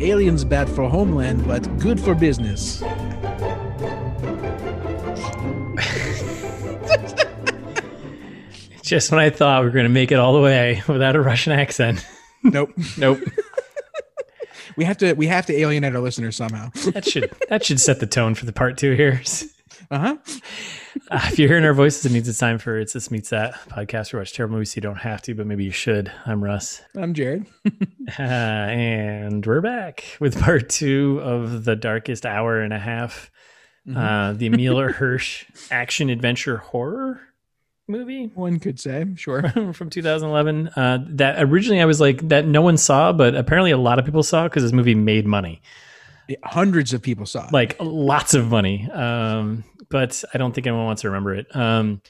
Aliens bad for homeland, but good for business. Just when I thought we were going to make it all the way without a Russian accent. Nope. Nope. we have to we have to alienate our listeners somehow. that should that should set the tone for the part two here. Uh-huh. Uh, if you're hearing our voices, it means it's time for It's This Meets That podcast. We watch terrible movies, so you don't have to, but maybe you should. I'm Russ. I'm Jared. Uh, and we're back with part two of the darkest hour and a half. Uh, the Emile Hirsch action adventure horror movie One could say, sure. from 2011. Uh, that originally I was like, that no one saw, but apparently a lot of people saw because this movie made money. Hundreds of people saw. it. like lots of money. Um, but I don't think anyone wants to remember it. Um,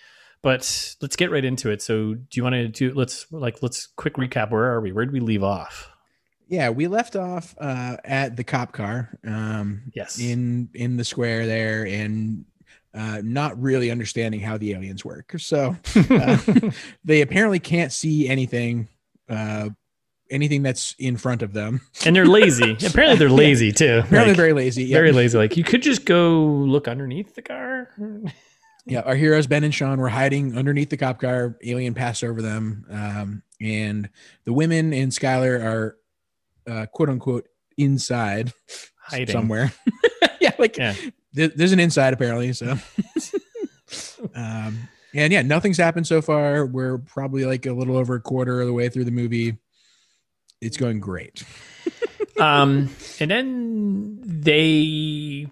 but let's get right into it. So, do you want to do? Let's like let's quick recap. Where are we? Where did we leave off? yeah, we left off uh, at the cop car. Um, Yes. in in the square there, and uh, not really understanding how the aliens work. So uh, they apparently can't see anything. Uh, anything that's in front of them. and they're lazy. Apparently, they're lazy too. Apparently, Like, very lazy. Yeah. very lazy. Like you could just go look underneath the car. Yeah, our heroes Ben and Sean were hiding underneath the cop car. Alien passed over them, um, and the women and Skyler are uh, quote unquote inside Hiding. somewhere. yeah, like Yeah. there- there's an inside apparently. So, um, and yeah, nothing's happened so far. We're probably like a little over a quarter of the way through the movie. It's going great. um, and then they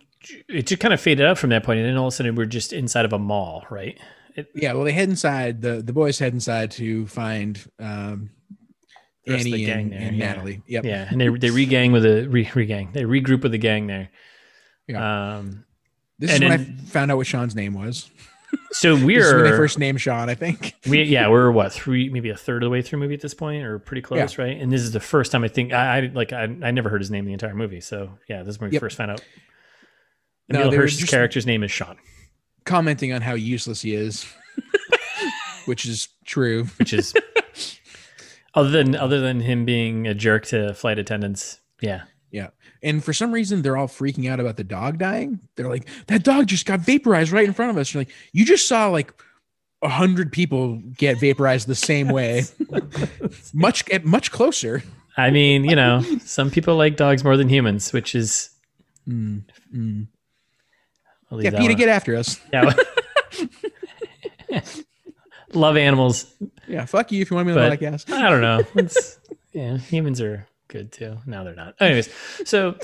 it just kind of faded out from that point, and then all of a sudden we're just inside of a mall, right? It, Yeah, well, they head inside. the The boys head inside to find um, The rest the Annie gang and, there, and yeah. Natalie. Yep. Yeah, and they they regang with a re, regang. They regroup with the gang there. Um, This is when I found out what Sean's name was. So This is when they we're first named Sean, I think. we yeah we're what three maybe a third of the way through movie at this point or pretty close right and this is the first time I think I, I like I, I never heard his name the entire movie so yeah this is when we Yep. first found out. No, Emile were Hirsch's character's name is Sean, Commenting on how useless he is, which is true. which is other than other than him being a jerk to flight attendants. Yeah, yeah, And for some reason, they're all freaking out about the dog dying. They're like, "That dog just got vaporized right in front of us." You're like, "You just saw like a hundred people get vaporized the same way, much at much closer." I mean you know some people like dogs more than humans, which is Mm, mm. Yeah, PETA, get after us. Yeah. Love animals. Yeah, fuck you if you want me on the But- podcast. I don't know. It's, yeah, humans are good too. No, they're not. Anyways, so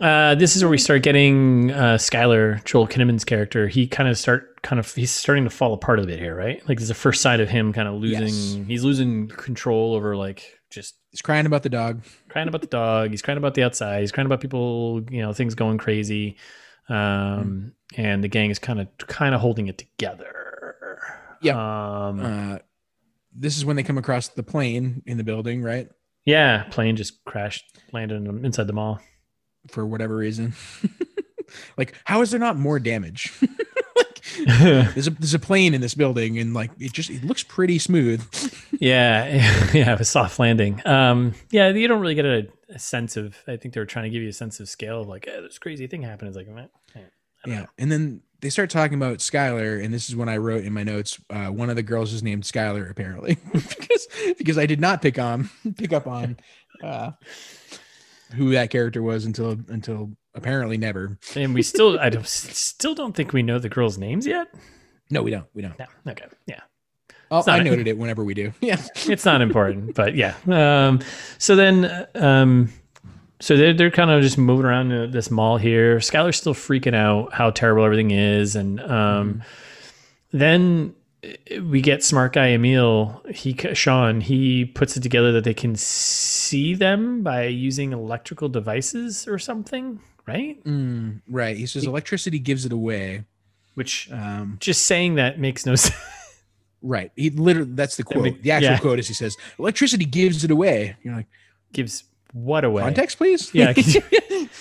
uh, this is where we start getting uh, Skylar, Joel Kinnaman's character. He kind of start kind of he's starting to fall apart a bit here, right? Like, there's the first side of him kind of losing. Yes. He's losing control over like just He's crying about the dog. crying about the dog. He's crying about the outside. He's crying about people. You know, things going crazy. Um, and the gang is kind of kind of holding it together. Yeah. Um, Uh, this is when they come across the plane in the building, right? Yeah, plane just crashed, landed inside the mall. For whatever reason. like, how is there not more damage? like, there's a there's a plane in this building, and like it just it looks pretty smooth. yeah, yeah, was soft landing. Um, yeah, you don't really get a, a sense of. I think they were trying to give you a sense of scale of like, eh, this crazy thing happened. It's like, Yeah, know. and then they start talking about Skyler, and this is when I wrote in my notes. Uh, one of the girls is named Skylar, apparently, because because I did not pick on pick up on uh, who that character was until until apparently never. and we still, I don't, still don't think we know the girls' names yet. No, we don't. We don't. No, okay, yeah. Oh, I noted it whenever we do. Yeah. it's not important, but yeah. Um, so then, um, so they're, they're kind of just moving around this mall here. Skyler's still freaking out how terrible everything is. And um, then uh, we get smart guy Emile, he, Sean, he puts it together that they can see them by using electrical devices or something, right? Mm, right. He says electricity gives it away. Which Um, just saying that makes no sense. right. He literally that's the quote. make- the actual yeah. quote is he says electricity gives it away. You're like Gives what away? context, please. Yeah, can you-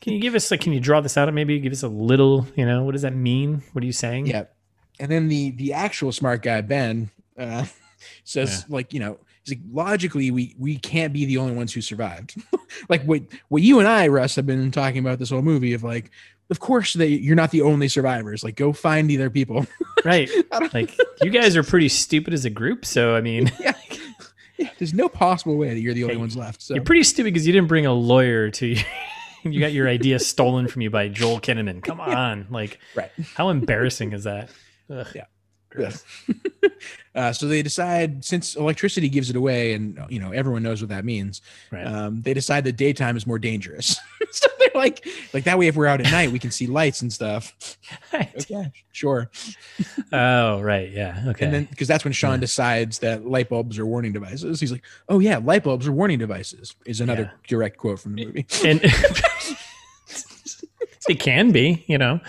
Can you give us like? Can you draw this out? Maybe give us a little. You know, what does that mean? What are you saying? Yeah. And then the the actual smart guy Ben uh, says like you know he's like logically we we can't be the only ones who survived like what what you and i russ have been talking about this whole movie of like of course they you're not the only survivors like go find the other people right like you guys are pretty stupid as a group so i mean yeah. Yeah there's no possible way that you're the only Hey, ones left so. you're pretty stupid because you didn't bring a lawyer to you you got your idea stolen from you by joel kinnaman. Come on like right. how embarrassing is that? Ugh. Yeah. Yeah. uh, so they decide since electricity gives it away, and you know everyone knows what that means. right Um, they decide that daytime is more dangerous. so they're like, like that way, if we're out at night, we can see lights and stuff. Okay, sure. oh right yeah okay And then because that's when Sean Yeah. decides that light bulbs are warning devices. He's like, oh yeah, light bulbs are warning devices. Is another Yeah. direct quote from the movie. and it can be you know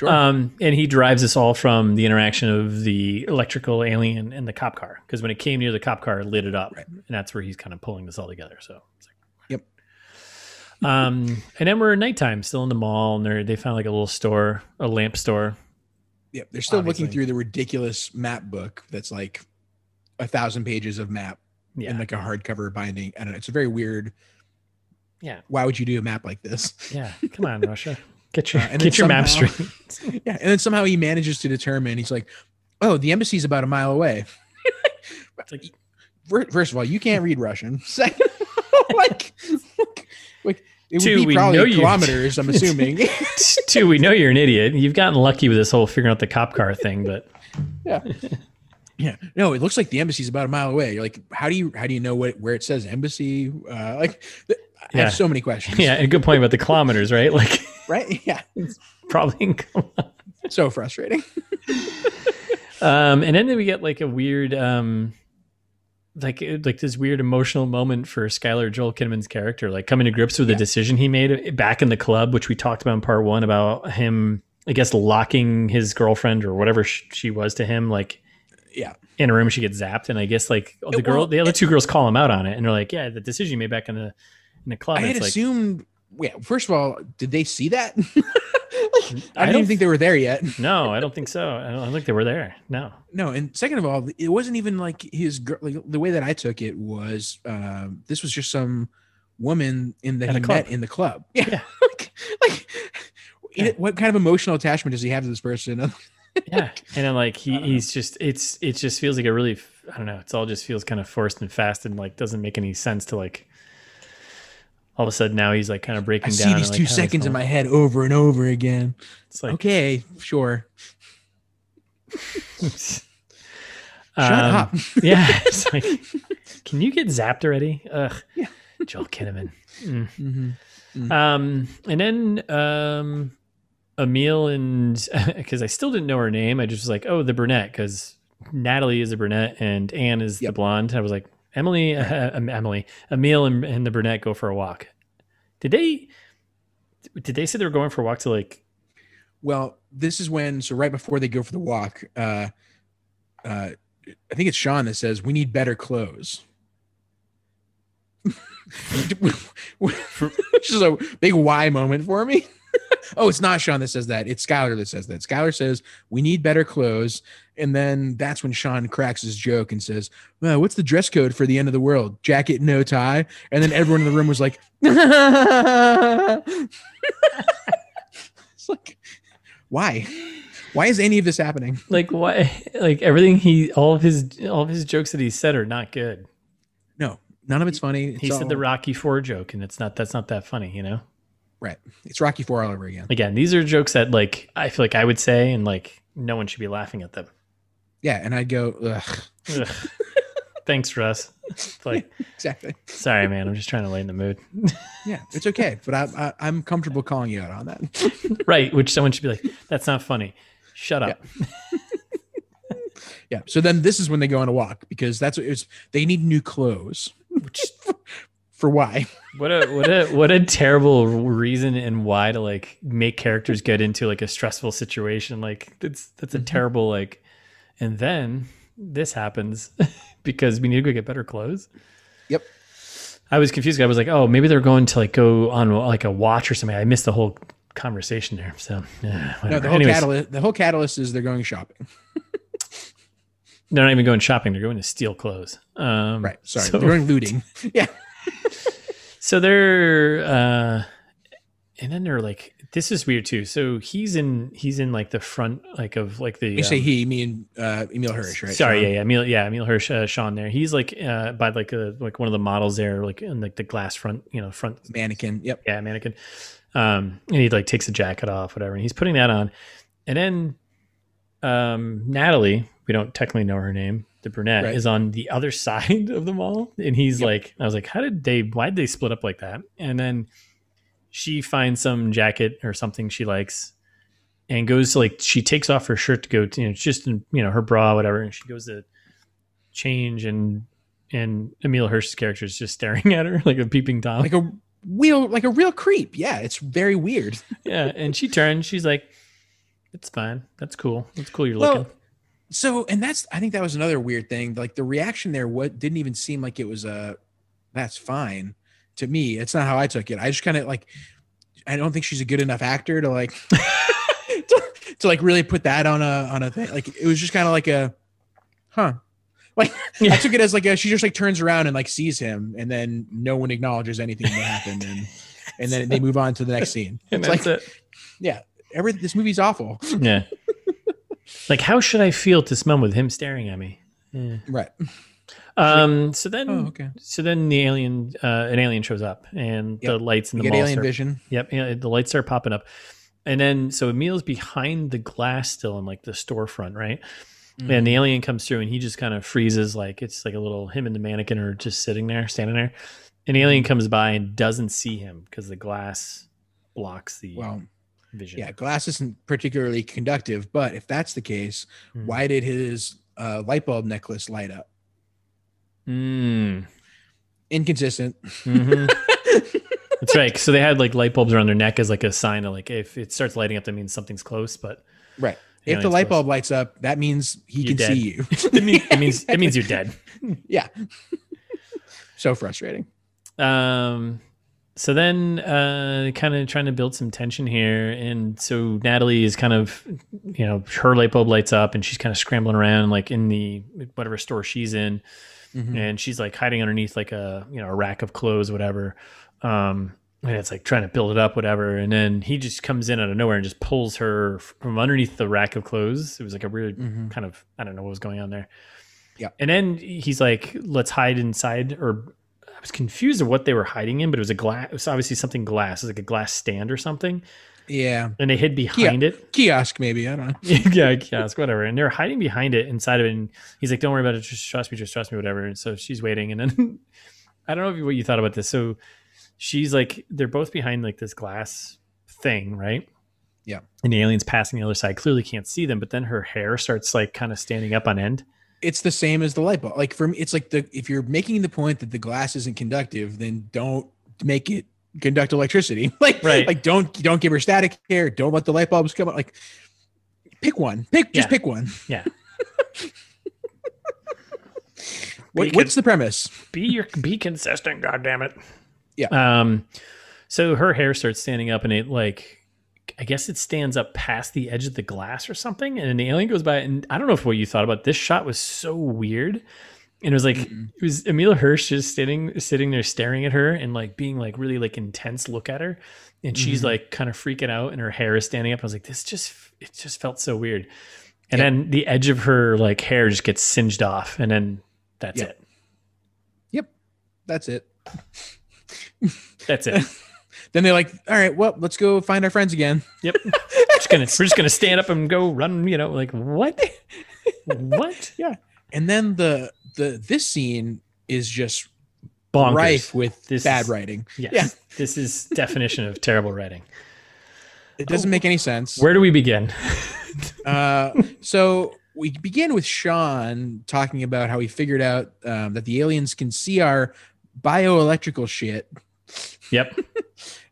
Sure. um and he drives us all from the interaction of the electrical alien and the cop car because when it came near the cop car it lit it up Right. and that's where he's kind of pulling this all together so it's like, Yep. um and then we're at nighttime still in the mall and they they found like a little store a lamp store yeah, they're still obviously. looking through the ridiculous map book that's like a thousand pages of map yeah in like a hardcover binding. I don't know. It's a very weird. Yeah. Why would you do a map like this? yeah come on russia get your Uh, get your map straight yeah, and then somehow he manages to determine. He's like, "Oh, the embassy's about a mile away." Like, First of all, you can't read Russian. Second, like, like it would Two, be we probably kilometers. I'm assuming. two we know you're an idiot you've gotten lucky with this whole figuring out the cop car thing but yeah, yeah. No, it looks like the embassy's about a mile away. You're like, how do you how do you know what where it says embassy? Uh, like, I Yeah. have so many questions. yeah and good point about the kilometers right like Right. Yeah. probably in So frustrating. um and then we get like a weird um like like this weird emotional moment for Skyler Joel Kinnaman's character, like coming to grips with the decision he made back in the club, which we talked about in part one about him, I guess, locking his girlfriend or whatever she was to him, like Yeah. in a room she gets zapped, and I guess like the It- girl, well, the other two girls call him out on it, and they're like, yeah, the decision you made back in the in the club, I had like, assumed. Yeah. First of all, did they see that? I didn't don't- think they were there yet. no, I don't think so. I don't, I think they were there. No, No, and second of all, it wasn't even like his girl. Like, the way that I took it was, um, this was just some woman in that At he met in the club. Yeah, Yeah. like, like Yeah. what kind of emotional attachment does he have to this person? yeah and then like he I he's just it's it just feels like a really i don't know it's all just feels kind of forced and fast and like doesn't make any sense to like all of a sudden now he's like kind of breaking I down see these like, two seconds in my head over and over again. it's like okay, sure. shut Shut up. yeah it's like can you get zapped already ugh Yeah. joel kinnaman Mm. Mhm. um and then um emile and because i still didn't know her name i just was like oh the brunette because natalie is a brunette and anne is the blonde i was like emily uh, emily emile and, and the brunette go for a walk did they did they say they were going for a walk to like Well, this is when so right before they go for the walk, uh, uh, I think it's Sean that says we need better clothes. Which is a big why moment for me. oh, it's not Sean that says that. It's Skyler that says that. Skyler says we need better clothes, and then that's when Sean cracks his joke and says, well, "What's the dress code for the end of the world? Jacket, no tie." And then everyone in the room was like, "It's like, why? Why is any of this happening?" like why like everything he all of his all of his jokes that he said are not good No, none of it's funny. It's he said the rocky four joke and it's not that's not that funny you know right. It's Rocky Four all over again. again these are jokes that like i feel like i would say and like no one should be laughing at them Yeah, and I'd go, Ugh. Ugh. thanks russ It's like exactly. sorry man i'm just trying to lighten the mood Yeah, it's okay, but I, I, I'm comfortable calling you out on that. right which someone should be like that's not funny shut up Yeah. So then this is when they go on a walk because that's what it's. They need new clothes. Which- For why? what a what a what a terrible reason and why to like make characters get into like a stressful situation like that's that's a Mhm. terrible like and then this happens because we need to go get better clothes Yep. i was confused i was like oh maybe they're going to like go on like a watch or something i missed the whole conversation there so yeah, No, the whole Anyways, catalyst. The whole catalyst is they're going shopping. they're not even going shopping; they're going to steal clothes. Um, Right. Sorry. So, They're going looting. Yeah. So they're, uh, and then they're like, this is weird too. So he's in, he's in like the front, like of like the. You say um, he, me and uh, Emile Hirsch, right? Sorry, Sean? yeah, yeah, Emile, yeah, Emile Hirsch, uh, Sean. There, he's like uh, by like a like one of the models there, like in like the glass front, you know, front Mannequin. Yep. yeah, mannequin. Um, and he like takes a jacket off, whatever, and he's putting that on. And then um Natalie, we don't technically know her name, the brunette, Right. is on the other side of the mall. And he's Yep. like, I was like, how did they why'd they split up like that? And then she finds some jacket or something she likes and goes to like she takes off her shirt to go to you know, just in, you know, her bra, whatever, and she goes to change and and Emile Hirsch's character is just staring at her like a peeping tom. Like a real, like a real creep. Yeah. It's very weird. yeah, and she turns. She's like, "It's fine. That's cool. That's cool. You're Well, looking." So, and that's, I think that was another weird thing. Like the reaction there, what didn't even seem like it was a, that's fine to me. It's not how I took it. I just kind of like, I don't think she's a good enough actor to like, to, to like really put that on a, on a thing. Like it was just kind of like a, huh. Like Yeah. I took it as like a, she just like turns around and like sees him and then no one acknowledges anything that happened. And, and then they move on to the next scene. And It's like, it. yeah, every, this movie's awful. Yeah. Like, how should I feel at this moment with him staring at me? Yeah. Right. Um. So then, Oh, okay. so then the alien, uh, an alien shows up, and the lights in You the get mall alien start vision. Yep, yeah, the lights start popping up. And then so Emile's behind the glass still in like the storefront, right? Mm-hmm. And the alien comes through and he just kind of freezes like it's like a little him and the mannequin are just sitting there, standing there. An Mm-hmm. alien comes by and doesn't see him because the glass blocks the Well, vision. yeah, glass isn't particularly conductive, but if that's the case, Hmm. why did his uh, light bulb necklace light up? Mm. Inconsistent. hmm That's right. So they had like light bulbs around their neck as like a sign of like if it starts lighting up, that means something's close. But Right. If the light close. bulb lights up, that means he You're can see you. it means it means it means you're dead. yeah. so frustrating. Um, so then, uh, kind of trying to build some tension here, and so Natalie is kind of, you know, her light bulb lights up, and she's kind of scrambling around, like in the whatever store she's in, Mhm. and she's like hiding underneath like a you know a rack of clothes, whatever. Um, and it's like trying to build it up, whatever. And then he just comes in out of nowhere and just pulls her from underneath the rack of clothes. It was like a weird Mhm. kind of I don't know what was going on there. Yeah. And then he's like, "Let's hide inside." Or I was confused of what they were hiding in, but it was a glass. It was obviously something glass. It was like a glass stand or something, Yeah. and they hid behind it. Kiosk, maybe. I don't know. yeah, kiosk, whatever. And they're hiding behind it, inside of it. And he's like, "Don't worry about it. Just trust me. Just trust me. Whatever." And so she's waiting, and then I don't know what you thought about this. So she's like, they're both behind like this glass thing, right? Yeah. And the alien's passing the other side. Clearly can't see them, but then her hair starts like kind of standing up on end. It's the same as the light bulb. Like for me, it's like the if you're making the point that the glass isn't conductive, then don't make it conduct electricity. like Right. like don't don't give her static hair. Don't let the light bulbs come out. Like pick one. Pick just pick one. Yeah. What, what's the premise? be your be consistent god damn it Yeah. um so her hair starts standing up and it like i guess it stands up past the edge of the glass or something and then the alien goes by and i don't know if what you thought about this shot was so weird and it was like Mm-mm. it was Emile Hirsch just sitting sitting there staring at her and like being like really like intense look at her and she's Mhm. like kind of freaking out and her hair is standing up i was like this just it just felt so weird and Yep. then the edge of her like hair just gets singed off and then that's Yep. it Yep, That's it. that's it Then they're like, all right, well, let's go find our friends again. Yep. just gonna we're just gonna stand up and go run, you know, like what? what? Yeah. And then the the this scene is just Bonkers. rife with This bad is- writing. Yes. Yeah. This is definition of terrible writing. It doesn't make any sense. Where do we begin? Uh, so we begin with Sean talking about how he figured out um, that the aliens can see our bioelectrical shit. Yep.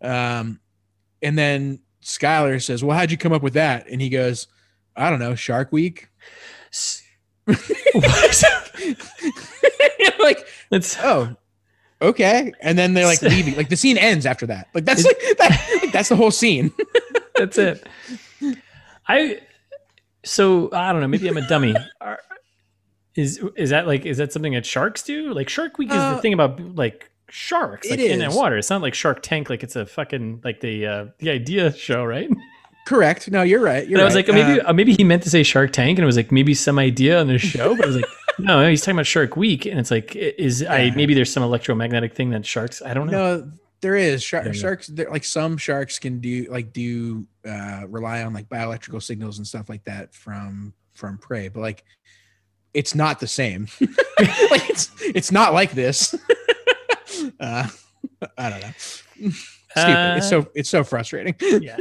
Um, and then Skyler says, "Well, how'd you come up with that?" And he goes, "I don't know, Shark Week." Like, It's oh, okay. And then they're like leaving. Like the scene ends after that. Like that's like, that, like, that's the whole scene. that's it. I so I don't know. Maybe I'm a dummy. Is is that like is that something that sharks do? Like Shark Week is Uh, the thing about like sharks it like in the water. It's not like Shark Tank like it's a fucking like the uh the idea show, right? Correct. No, you're right. You're and I was right. like, oh, maybe Uh, uh, maybe he meant to say Shark Tank, and it was like maybe some idea on the show, but I was like, no, he's talking about Shark Week, and it's like, is I maybe there's some electromagnetic thing that sharks? I don't know. no, there is Shar- Yeah, yeah. sharks. There, like some sharks can do like do uh, rely on like bioelectrical signals and stuff like that from from prey, but like it's not the same. like it's it's not like this. Uh, I don't know. Stupid. it's so it's so frustrating. yeah.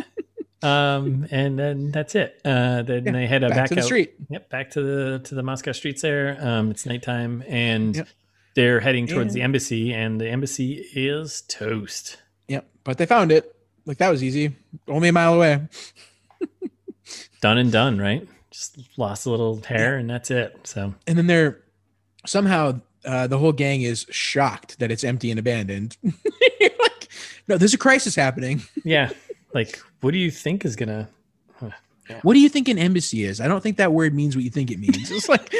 Um, and then that's it. Uh, then Yeah, they head uh, Back, back, to the out. street. Yep, back to the to the Moscow streets. There, um, it's nighttime, and Yep. they're heading towards the embassy, and the embassy is toast. Yep. But they found it. Like that was easy. Only a mile away. Done and done, right? Just lost a little hair, and that's it. So And then they're somehow uh, the whole gang is shocked that it's empty and abandoned. Like, no, there's a crisis happening. yeah, like, what do you think is gonna? What do you think an embassy is? I don't think that word means what you think it means. It's like,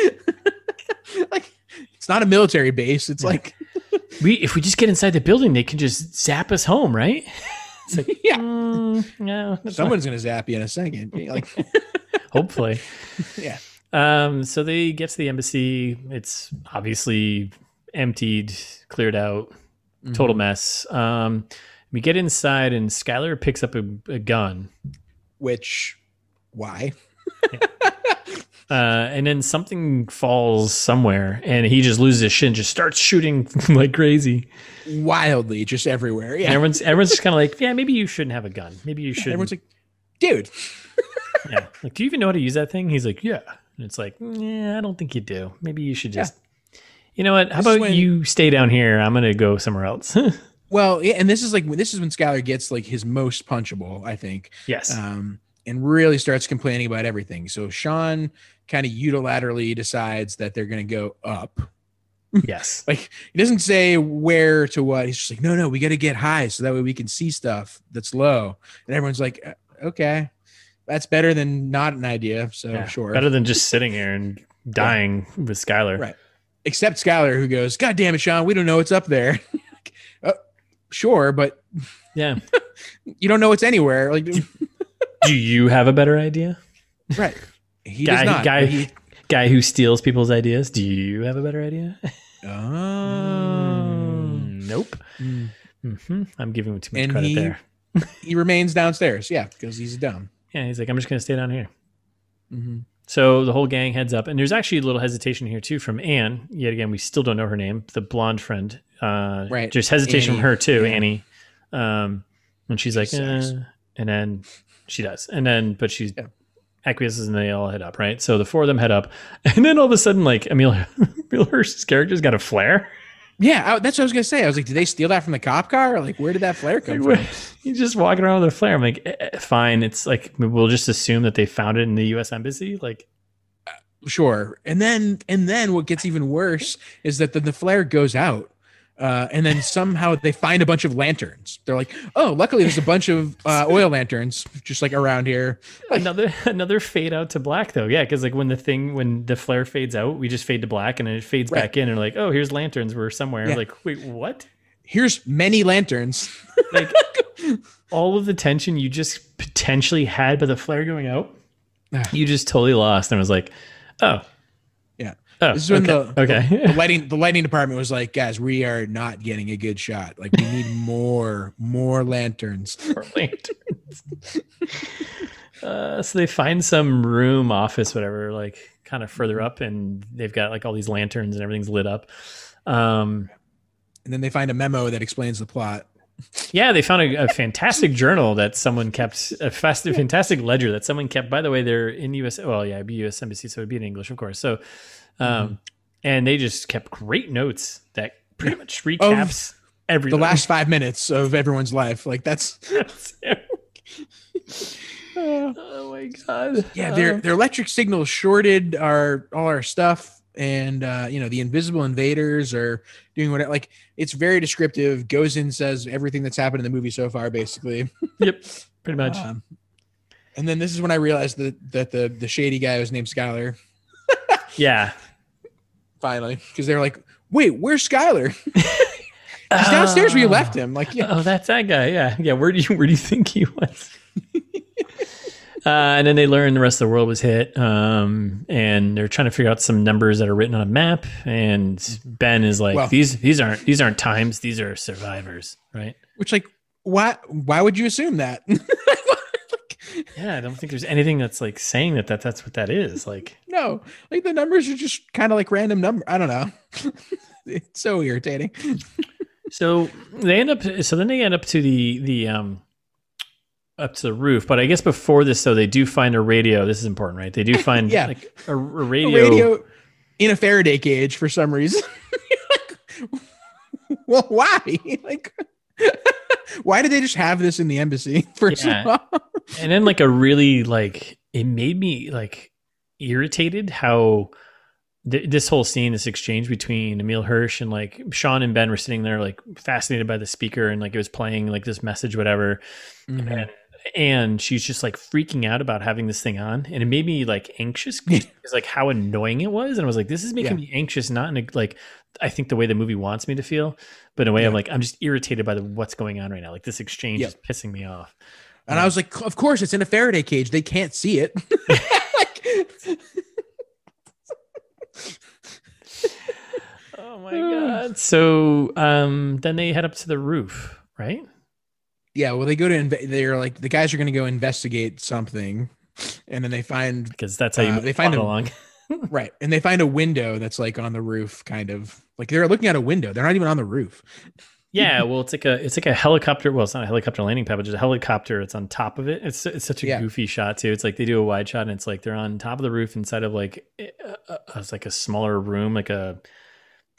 like it's not a military base. It's Yeah. like, We if we just get inside the building, they can just zap us home, right? It's like, yeah, mm, no, that's not- someone's gonna zap you in a second. Like, hopefully. yeah, Um, so they get to the embassy. It's obviously emptied, cleared out, total Mm-hmm. mess. Um, we get inside, and Skyler picks up a, a gun, which why? uh, and then something falls somewhere, and he just loses his shit and just starts shooting like crazy. Wildly, just everywhere. And Yeah, everyone's everyone's just kind of like, yeah, maybe you shouldn't have a gun. Maybe you should. everyone's like, dude, yeah. Like, do you even know how to use that thing? He's like, yeah. And it's like, yeah, I don't think you do. Maybe you should Yeah. just. You know what? How This about when- you stay down here? I'm gonna go somewhere else. Well, yeah, and this is like this is when Skyler gets like his most punchable, I think. yes. um, and really starts complaining about everything. So Sean kind of unilaterally decides that they're going to go up. yes. Like he doesn't say where to what. He's just like, no, no, we got to get high so that way we can see stuff that's low. And everyone's like, "Uh, okay, that's better than not an idea. So Yeah, sure. Better than just sitting here and dying with Skyler. Right. Except Skyler, who goes, God damn it, Sean, we don't know what's up there. Uh, sure, but Yeah. you don't know what's anywhere. Like, Do you have a better idea? right. He Guy- does not. guy- he- Guy who steals people's ideas. Do you have a better idea? oh. nope. Mm. hmm I'm giving him too much And credit he- there. he remains downstairs. Yeah, because he's dumb. Yeah, he's like, I'm just gonna stay down here. Mm-hmm. So the whole gang heads up, and there's actually a little hesitation here too from Anne. Yet again, we still don't know her name, the blonde friend. Uh, Right. There's hesitation Annie. from her too, Yeah. Annie. Um, when she's like, eh, and then she does, and then but she Yeah. acquiesces, and they all head up. Right. So the four of them head up, and then all of a sudden, like Emile, Emile Hirsch's character's got a flare. Yeah, I, that's what I was gonna say. I was like, did they steal that from the cop car? Or like, where did that flare come from? He's just walking around with a flare. I'm like, eh, eh, fine. It's like we'll just assume that they found it in the U.S. embassy. Like, Sure. And then, and then, what gets even worse is that the, the flare goes out, uh, and then somehow they find a bunch of lanterns. They're like, oh, luckily there's a bunch of uh, oil lanterns just like around here. another another fade out to black though yeah because like when the thing when the flare fades out we just fade to black and then it fades Right. back in and like oh here's lanterns we're somewhere Yeah. like wait what Here's many lanterns. like all of the tension you just potentially had by the flare going out Ah. you just totally lost and was like oh. Oh This is when okay, the, okay the lighting the lighting department was like, guys, we are not getting a good shot. Like, we need more more lanterns. Or lanterns. uh, so they find some room office whatever like kind of further up and they've got like all these lanterns and everything's lit up um And then they find a memo that explains the plot. Yeah, they found a, a fantastic journal that someone kept, a fast, fantastic ledger that someone kept. By the way, they're in US. Well, yeah, it'd be US Embassy, so it'd be in English, of course. So, um, and they just kept great notes that pretty much recaps everything. The last five minutes of everyone's life. Like that's oh my god! yeah, their Um, their electric signals shorted our all our stuff, and uh, you know the invisible invaders are doing what like it's very descriptive. Goes in, says everything that's happened in the movie so far, basically. yep, pretty much. Um, and then this is when I realized that that the the shady guy was named Skyler. yeah, finally because they're like, "Wait, where's Skyler? He's downstairs where you left him." Like, yeah, Oh, that's that guy. Yeah, yeah. Where do you where do you think he was? Uh, and then they learn the rest of the world was hit, um, and they're trying to figure out some numbers that are written on a map. And Ben is like, Well- "These these aren't these aren't times; these are survivors, right?" which like, why? Why would you assume that? Yeah, I don't think there's anything that's like saying that, that that's what that is. Like, no, like the numbers are just kind of like random number. I don't know. it's so irritating. so they end up. So then they end up to the the um up to the roof. But I guess before this, though, they do find a radio. This is important, right? They do find Yeah. like a, a A radio. radio in a Faraday cage for some reason. Like, well, why? Like, why did they just have this in the embassy? First Yeah. and then like a really like it made me like irritated how th- this whole scene this exchange between emile hirsch and like sean and ben were sitting there like fascinated by the speaker and like it was playing like this message whatever Mm-hmm. and, and she's just like freaking out about having this thing on and it made me like anxious because like how annoying it was and i was like this is making me anxious not in a like i think the way the movie wants me to feel but in a way i'm like i'm just irritated by the, what's going on right now like this exchange Yep. is pissing me off and I was like, of course, it's in a Faraday cage. They can't see it. Oh my god! So um, then they head up to the roof, right? yeah, well, they go to, inve- they're like, the guys are going to go investigate something. And then they find, Because that's how you Uh, they find along. right. And they find a window that's like on the roof, kind of like they're looking at a window. They're not even on the roof. yeah, well, it's like a it's like a helicopter. Well, it's not a helicopter landing pad, but just a helicopter. It's on top of it. It's it's such a Yeah. goofy shot too. It's like they do a wide shot, and it's like they're on top of the roof inside of like it's like a smaller room, like a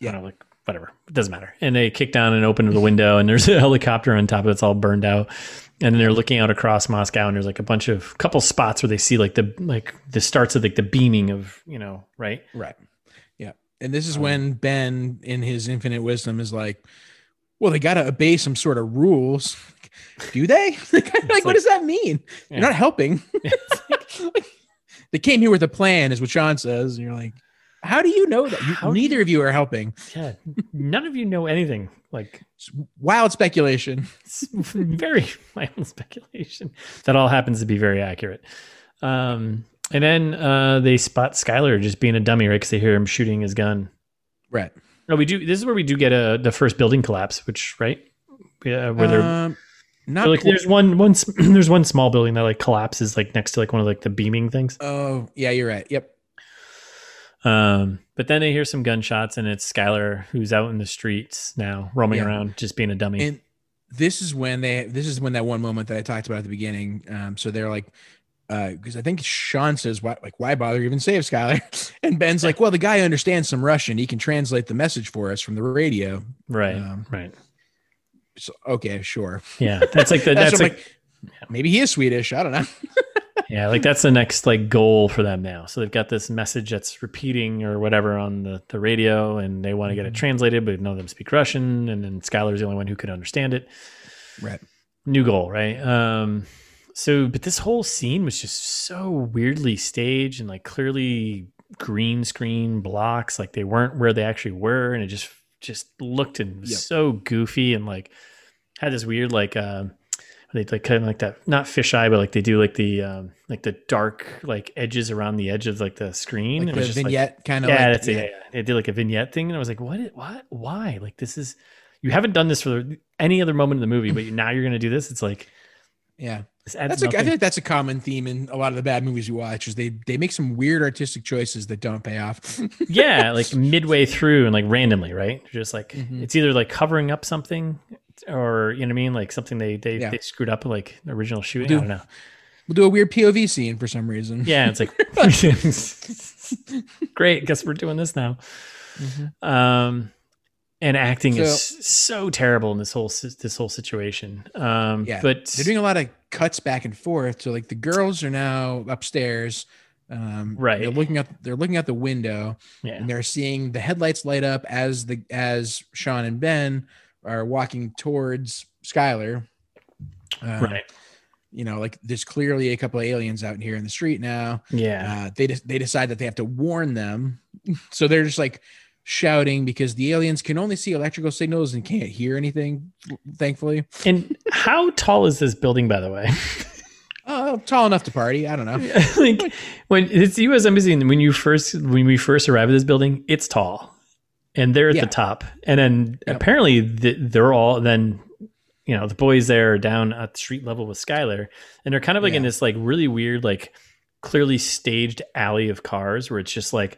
Yeah. I don't know, like whatever. It doesn't matter. And they kick down and open the window, and there's a helicopter on top of it. It's all burned out. And then they're looking out across Moscow, and there's like a bunch of couple spots where they see like the like the starts of like the beaming of you know right. Right. Yeah. And this is Um, when Ben, in his infinite wisdom, is like, well, they got to obey some sort of rules. Do they? like, like- what does that mean? Yeah. You're not helping. they came here with a plan, is what Sean says. And you're like, how do you know that? You, neither of you are helping. Yeah, none of you know anything. Like It's wild speculation. very wild speculation. That all happens to be very accurate. Um, and then uh, they spot Skyler just being a dummy, right? Because they hear him shooting his gun. Right. No, we do. This is where we do get a the first building collapse, which right, yeah, where they're. Um, not they're like, there's one one there's one small building that like collapses like next to like one of like the beaming things. oh, yeah, you're right. Yep. Um, but then they hear some gunshots and it's Skyler who's out in the streets now, roaming Yeah. around, just being a dummy. And this is when they this is when that one moment that I talked about at the beginning. Um, so they're like, uh, because I think Sean says, "Why, like, why bother even save Skyler?" And Ben's like, "Well, the guy understands some Russian. He can translate the message for us from the radio." right, um, right. So, okay, sure. Yeah, that's like the That's, that's like like, maybe he is Swedish. I don't know. yeah, like that's the next like goal for them now. So they've got this message that's repeating or whatever on the, the radio, and they want to get it Mhm. translated, but none of them speak Russian, and then Skyler's the only one who could understand it. Right. New goal, right? Um, so but this whole scene was just so weirdly staged and like clearly green screen blocks, like they weren't where they actually were, and it just just looked and was Yep. so goofy and like had this weird like um they like kind of like that not fisheye but like they do like the um like the dark like edges around the edge of like the screen Like It the was just, like- vignette kind of. yeah like, that's it yeah, yeah. they did like a vignette thing and i was like what what why like this is you haven't done this for any other moment in the movie but now you're gonna do this it's like yeah. That's a, I feel like that's a common theme in a lot of the bad movies you watch. Is they they make some weird artistic choices that don't pay off. yeah like midway through and like randomly right just like Mhm. it's either like covering up something or you know what i mean like something they they, Yeah. they screwed up like the original shooting Do- i don't know we'll do a weird POV scene for some reason. yeah it's like great guess we're doing this now Mhm. um and acting is so terrible in this whole this whole situation um Yeah, but they're doing a lot of cuts back and forth. So like the girls are now upstairs. Um, Right. They're looking out. They're looking out the window, yeah and they're seeing the headlights light up as the as Sean and Ben are walking towards Skyler. Uh, right You know, like there's clearly a couple of aliens out here in the street now. yeah Uh, they de- they decide that they have to warn them, so they're just like shouting because the aliens can only see electrical signals and can't hear anything. Thankfully, And how tall is this building, by the way? uh, tall enough to party. I don't know. like when it's the U.S. Embassy, and when you first when we first arrive at this building, it's tall, and they're at Yeah. the top, and then Yep. apparently the, they're all then. You know the boys there are down at the street level with Skyler, and they're kind of like in this like really weird, like clearly staged alley of cars where it's just like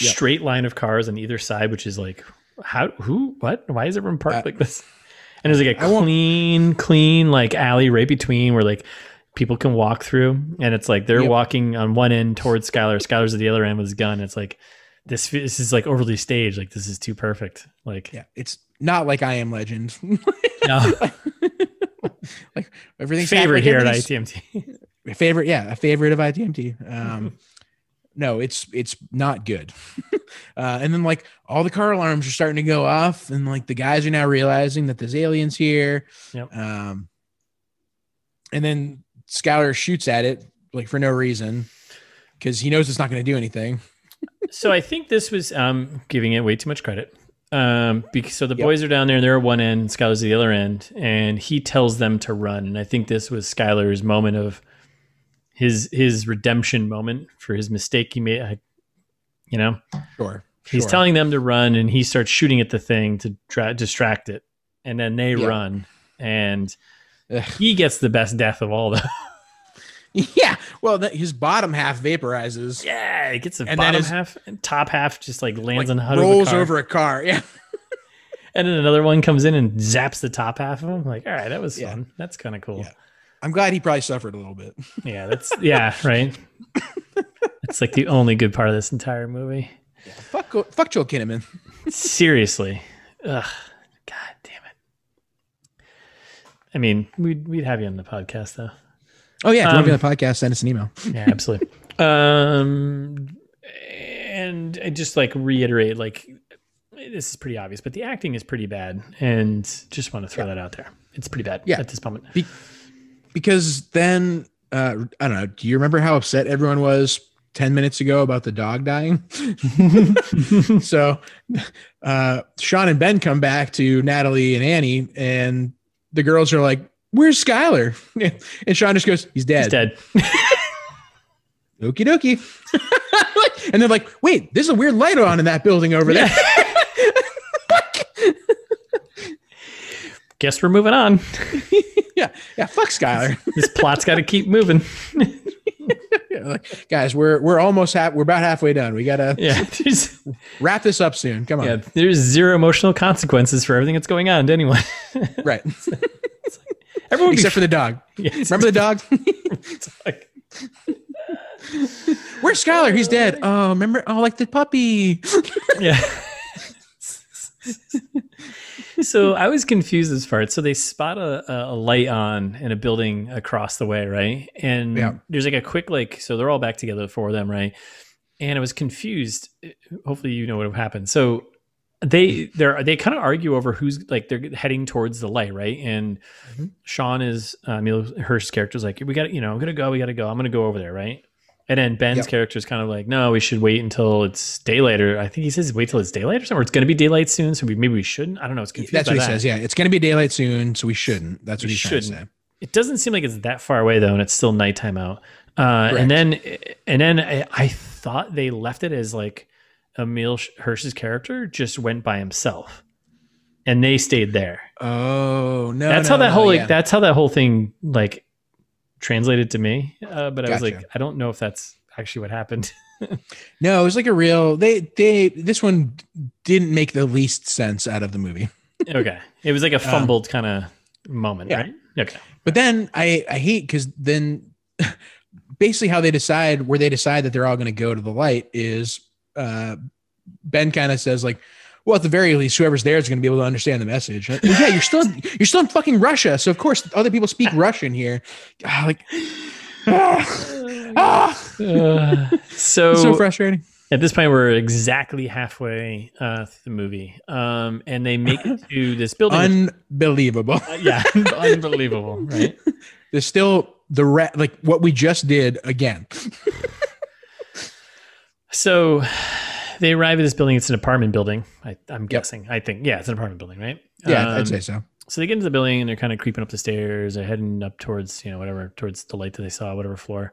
Yep. straight line of cars on either side, which is like how who what why is everyone parked Uh, like this? And there's like a I clean, clean like alley right between where like people can walk through, and it's like they're Yep. walking on one end towards Skyler. Skyler's at the other end with his gun. It's like this. This is like overly staged. Like this is too perfect. Like Yeah, it's not like I am Legend. no like everything's favorite here at ITMT. favorite yeah a favorite of itmt um no it's it's not good uh and then like all the car alarms are starting to go off and like the guys are now realizing that there's aliens here Yep. um and then Scouter shoots at it like for no reason because he knows it's not going to do anything so I think this was um, giving it way too much credit. Um, because so the Yep. boys are down there, and they're at one end, Skyler's at the other end, and he tells them to run. And I think this was Skyler's moment of his his redemption moment for his mistake he made. I, you know, sure he's sure. telling them to run, and he starts shooting at the thing to try distract it, and then they Yeah. run, and Ugh. he gets the best death of all. The yeah well the, his bottom half vaporizes yeah, he gets the And bottom his- half, and top half just like lands like, on the hood rolls a over a car yeah And then another one comes in and zaps the top half of him. Like, all right, that was Yeah. fun. That's kind of cool. Yeah. i'm glad he probably suffered a little bit Yeah, that's yeah, right. It's like the only good part of this entire movie. fuck fuck joel kinnaman Seriously, ugh, god damn it. I mean, we'd we'd have you on the podcast though. Oh yeah if you want to be Um, on the podcast send us an email Yeah, absolutely. um, and I just like reiterate, like this is pretty obvious, but the acting is pretty bad, and just want to throw that out there. It's pretty bad Yeah. at this moment. because then uh, I don't know. Do you remember how upset everyone was ten minutes ago about the dog dying? so uh, Sean and Ben come back to Natalie and Annie, and the girls are like, "Where's Skyler?" And Sean just goes, "He's dead." He's dead. Okie dokie. and they're like, "Wait, there's a weird light on in that building over there." Guess we're moving on. yeah, yeah. Fuck Skyler. this plot's got to keep moving. Yeah, like, guys, we're we're almost half. We're about halfway done. We gotta Yeah, wrap this up soon. Come on. yeah, there's zero emotional consequences for everything that's going on to anyone. Right. Everyone would be Except for the dog. Yes, Remember the dog? like- Where's Skyler? He's dead. Oh, remember? Oh, like the puppy. yeah. so I was confused as far. So they spot a, a light on in a building across the way, right? And Yeah. there's like a quick like. So they're all back together, for them, right? And I was confused. Hopefully, you know what happened. So they they're they kind of argue over who's like they're heading towards the light, right? And Mhm. Sean is uh, Emile Hirsch's character is like, we got you know, I'm gonna go, we gotta go, I'm gonna go over there, right? And then Ben's Yep. character is kind of like, no, we should wait until it's daylight, or I think he says wait till it's daylight or something. Or it's gonna be daylight soon, so we, maybe we shouldn't. I don't know. It's confused. That's what he says. Yeah, it's going to be daylight soon, so we shouldn't. That's what We he's trying to shouldn't. say. It doesn't seem like it's that far away though, and it's still nighttime out. Uh, and then, and then I, I thought they left it as like Emile Hirsch's character just went by himself, and they stayed there. Oh no, that's no, how that no, whole like yeah. that's how that whole thing like translated to me. Uh, but I was like, I don't know if that's actually what happened. No, it was like a real. They they this one didn't make the least sense out of the movie. okay, it was like a fumbled kind of moment, yeah. right? Okay, But then I I hate because then basically how they decide where they decide that they're all going to go to the light is uh, Ben kind of says like, well at the very least whoever's there is going to be able to understand the message. Well, yeah, you're still you're still in fucking Russia, so of course other people speak Russian here. Ah, like. ah, ah. uh, so, so frustrating. At this point, we're exactly halfway uh, through the movie, um, and they make it to this building. Unbelievable. Uh, yeah, unbelievable, right? There's still the re- like what we just did again. So they arrive at this building. It's an apartment building. I, I'm guessing. I think yeah, it's an apartment building, right? Yeah, Um, I'd say so. So they get into the building and they're kind of creeping up the stairs. They're heading up towards you know whatever towards the light that they saw, whatever floor.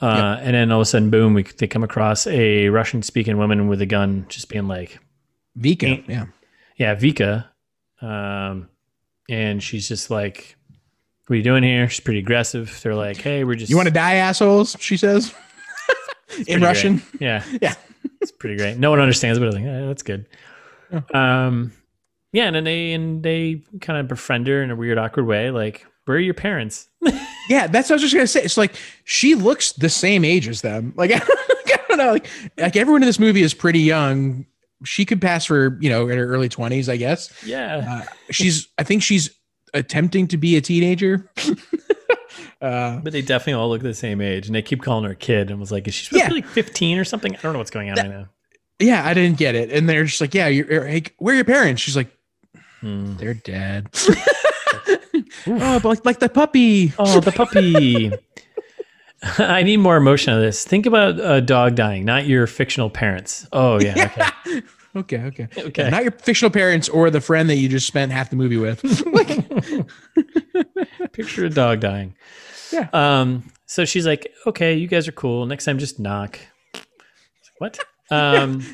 Uh, And then all of a sudden, boom! We they come across a Russian-speaking woman with a gun, just being like, Vika, yeah. "Yeah, Vika," um, and she's just like, "What are you doing here?" She's pretty aggressive. They're like, "Hey, we're just You want to die, assholes? She says in Russian. great. Yeah, Yeah. it's pretty great. No one understands, but I think eh, that's good. Yeah. Um, yeah, and then they and they kind of befriend her in a weird, awkward way. Like, where are your parents? Yeah, that's what I was just gonna say. It's like she looks the same age as them. Like I don't know, like like everyone in this movie is pretty young. She could pass for you know in her early twenties, I guess. yeah, Uh, she's, I think she's attempting to be a teenager. Uh, but they definitely all look the same age, and they keep calling her a kid. And was like, is she supposed to be like fifteen or something? I don't know what's going on That- right now. yeah, I didn't get it, and they're just like, yeah, you're, hey, where are your parents? She's like, Hmm. they're dead. oh, but like like the puppy. Oh, the puppy. I need more emotion on this. Think about a dog dying, not your fictional parents. Oh yeah, okay. Okay, okay. Okay. Yeah, not your fictional parents or the friend that you just spent half the movie with. Picture a dog dying. Yeah. Um. So she's like, "Okay, you guys are cool. Next time, just knock." What? Um.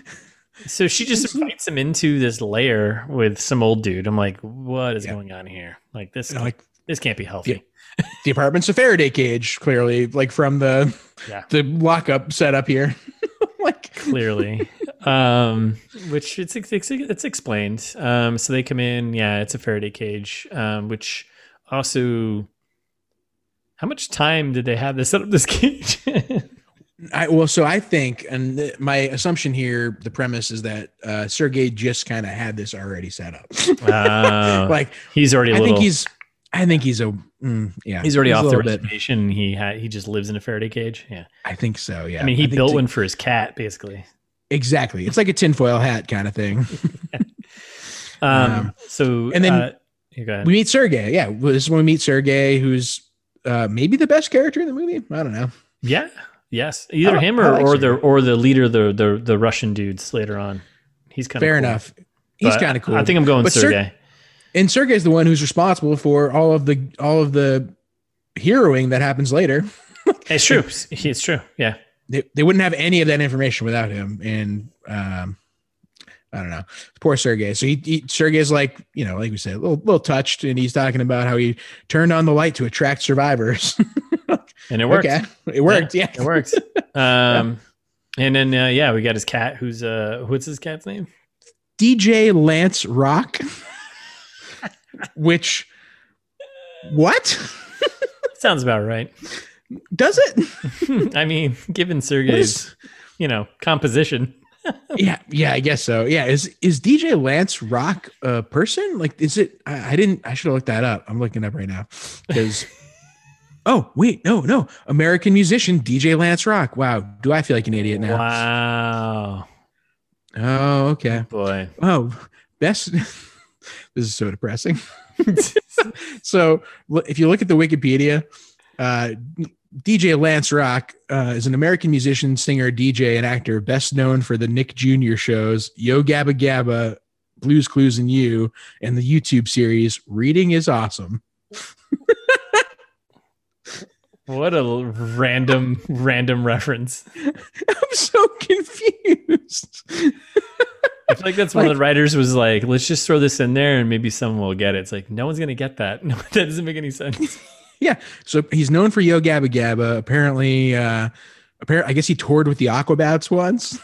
So she just invites him into this lair with some old dude. I'm like, what is Yeah. going on here? Like this, like this can't be healthy. Yeah. the apartment's a Faraday cage, clearly, like from the Yeah. the lockup setup here. like Clearly, um, which it's, it's it's explained. Um, so they come in. Yeah, it's a Faraday cage. Um, which also, how much time did they have to set up this cage? I well, so I think, and th- my assumption here, the premise is that uh Sergey just kind of had this already set up. Wow. like he's already a I little. think he's I think he's a mm, yeah. He's already a off the little bit. reservation. He had he just lives in a Faraday cage. Yeah, I think so, yeah. I mean he think built it's- one for his cat basically. Exactly. It's like a tinfoil hat kind of thing. Um, Um, so and then uh, you go ahead. we meet Sergey. Yeah, this is when we meet Sergey, who's uh, maybe the best character in the movie. I don't know. yeah, yes, either him or, or the or the leader, the the the Russian dudes later on. He's kind of Fair enough. He's kind of cool. I think I'm going But Ser- Sergey. and Sergey's the one who's responsible for all of the all of the heroing that happens later. it's true. It's true. Yeah. They, they wouldn't have any of that information without him. And um, I don't know, poor Sergey. So he, he Sergey's like you know, like we said, a little, little touched, and he's talking about how he turned on the light to attract survivors. And it worked. okay, it worked. Yeah, It worked. Um, and then uh, yeah, we got his cat. Who's uh, what's his cat's name? DJ Lance Rock, which what Sounds about right. does it? I mean, given Sergey's, you know, composition. yeah, yeah, I guess so. Yeah, is is DJ Lance Rock a person? Like, is it? I, I didn't. I should have looked that up. I'm looking up right now because. oh wait, no, no, American musician DJ Lance Rock. Wow, do I feel like an idiot now? Wow. Oh, okay. Boy. Oh, best. this is so depressing. so if you look at the Wikipedia, uh, DJ Lance Rock uh, is an American musician, singer, DJ, and actor, best known for the Nick Jr. shows Yo Gabba Gabba, Blues Clues, and You, and the YouTube series Reading is Awesome. What a random, random reference. I'm so confused. I feel like that's one of the writers was like, let's just throw this in there and maybe someone will get it. It's like, no one's going to get that. No, that doesn't make any sense. Yeah. So he's known for Yo Gabba Gabba. Apparently, uh, apparently, I guess he toured with the Aquabats once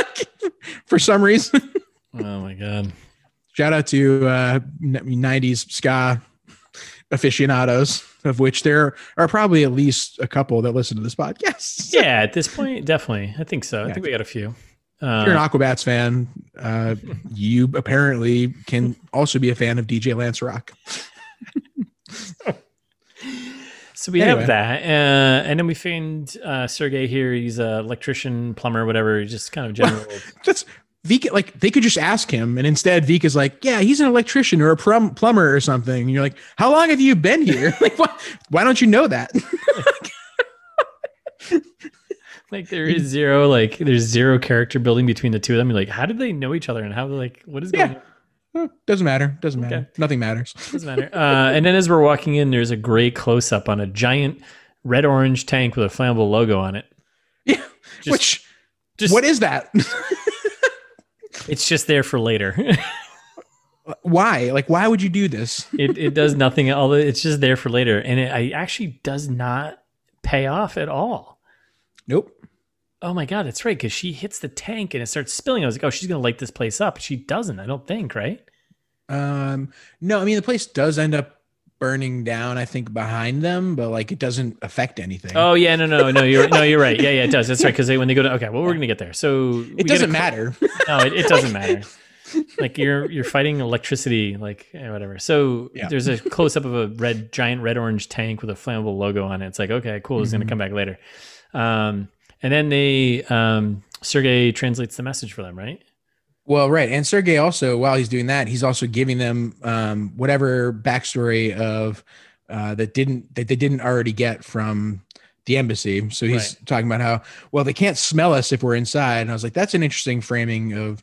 for some reason. Oh my God. Shout out to uh, 90s ska aficionados, of which there are probably at least a couple that listen to this podcast. Yeah, at this point, definitely. I think so. I Yeah. think we got a few. If you're an Uh, Aquabats fan, uh, you apparently can also be a fan of DJ Lance Rock. so we Anyway. have that. Uh, and then we find uh, Sergey here. He's an electrician, plumber, whatever. He's just kind of general. That's Vika. Like they could just ask him, and instead Vika's like, "Yeah, he's an electrician or a plum- plumber or something." And you're like, "How long have you been here? like, why, why don't you know that?" like there is zero like there's zero character building between the two of them. You're like, how did they know each other and how like what is going Yeah. on? Eh, Doesn't matter. Doesn't matter. Okay. Nothing matters. Doesn't matter. Uh, and then as we're walking in, there's a great close up on a giant red orange tank with a flammable logo on it. Yeah. Just- Which Just what is that? it's just there for later. why? Like why would you do this? it it does nothing. Although it's just there for later, and it I actually does not pay off at all. Nope. Oh my god, that's right. Because she hits the tank and it starts spilling. I was like, oh, she's gonna light this place up. She doesn't. I don't think. Right? Um no, I mean the place does end up burning down, I think, behind them, but like it doesn't affect anything. Oh yeah, no, no, no. You're no, you're right. Yeah, yeah, it does. That's right. Because they when they go to okay, well, we're gonna get there. So it doesn't matter. No, it, it doesn't matter. Like you're you're fighting electricity, like eh, whatever. So Yeah. there's a close up of a red, giant red orange tank with a flammable logo on it. It's like okay, cool. It's Mhm. gonna come back later. Um, and then they um, Sergey translates the message for them, right? Well, right. And Sergey also, while he's doing that, he's also giving them um, whatever backstory of uh, that didn't that they didn't already get from the embassy. So he's talking about how well they can't smell us if we're inside. And I was like, that's an interesting framing of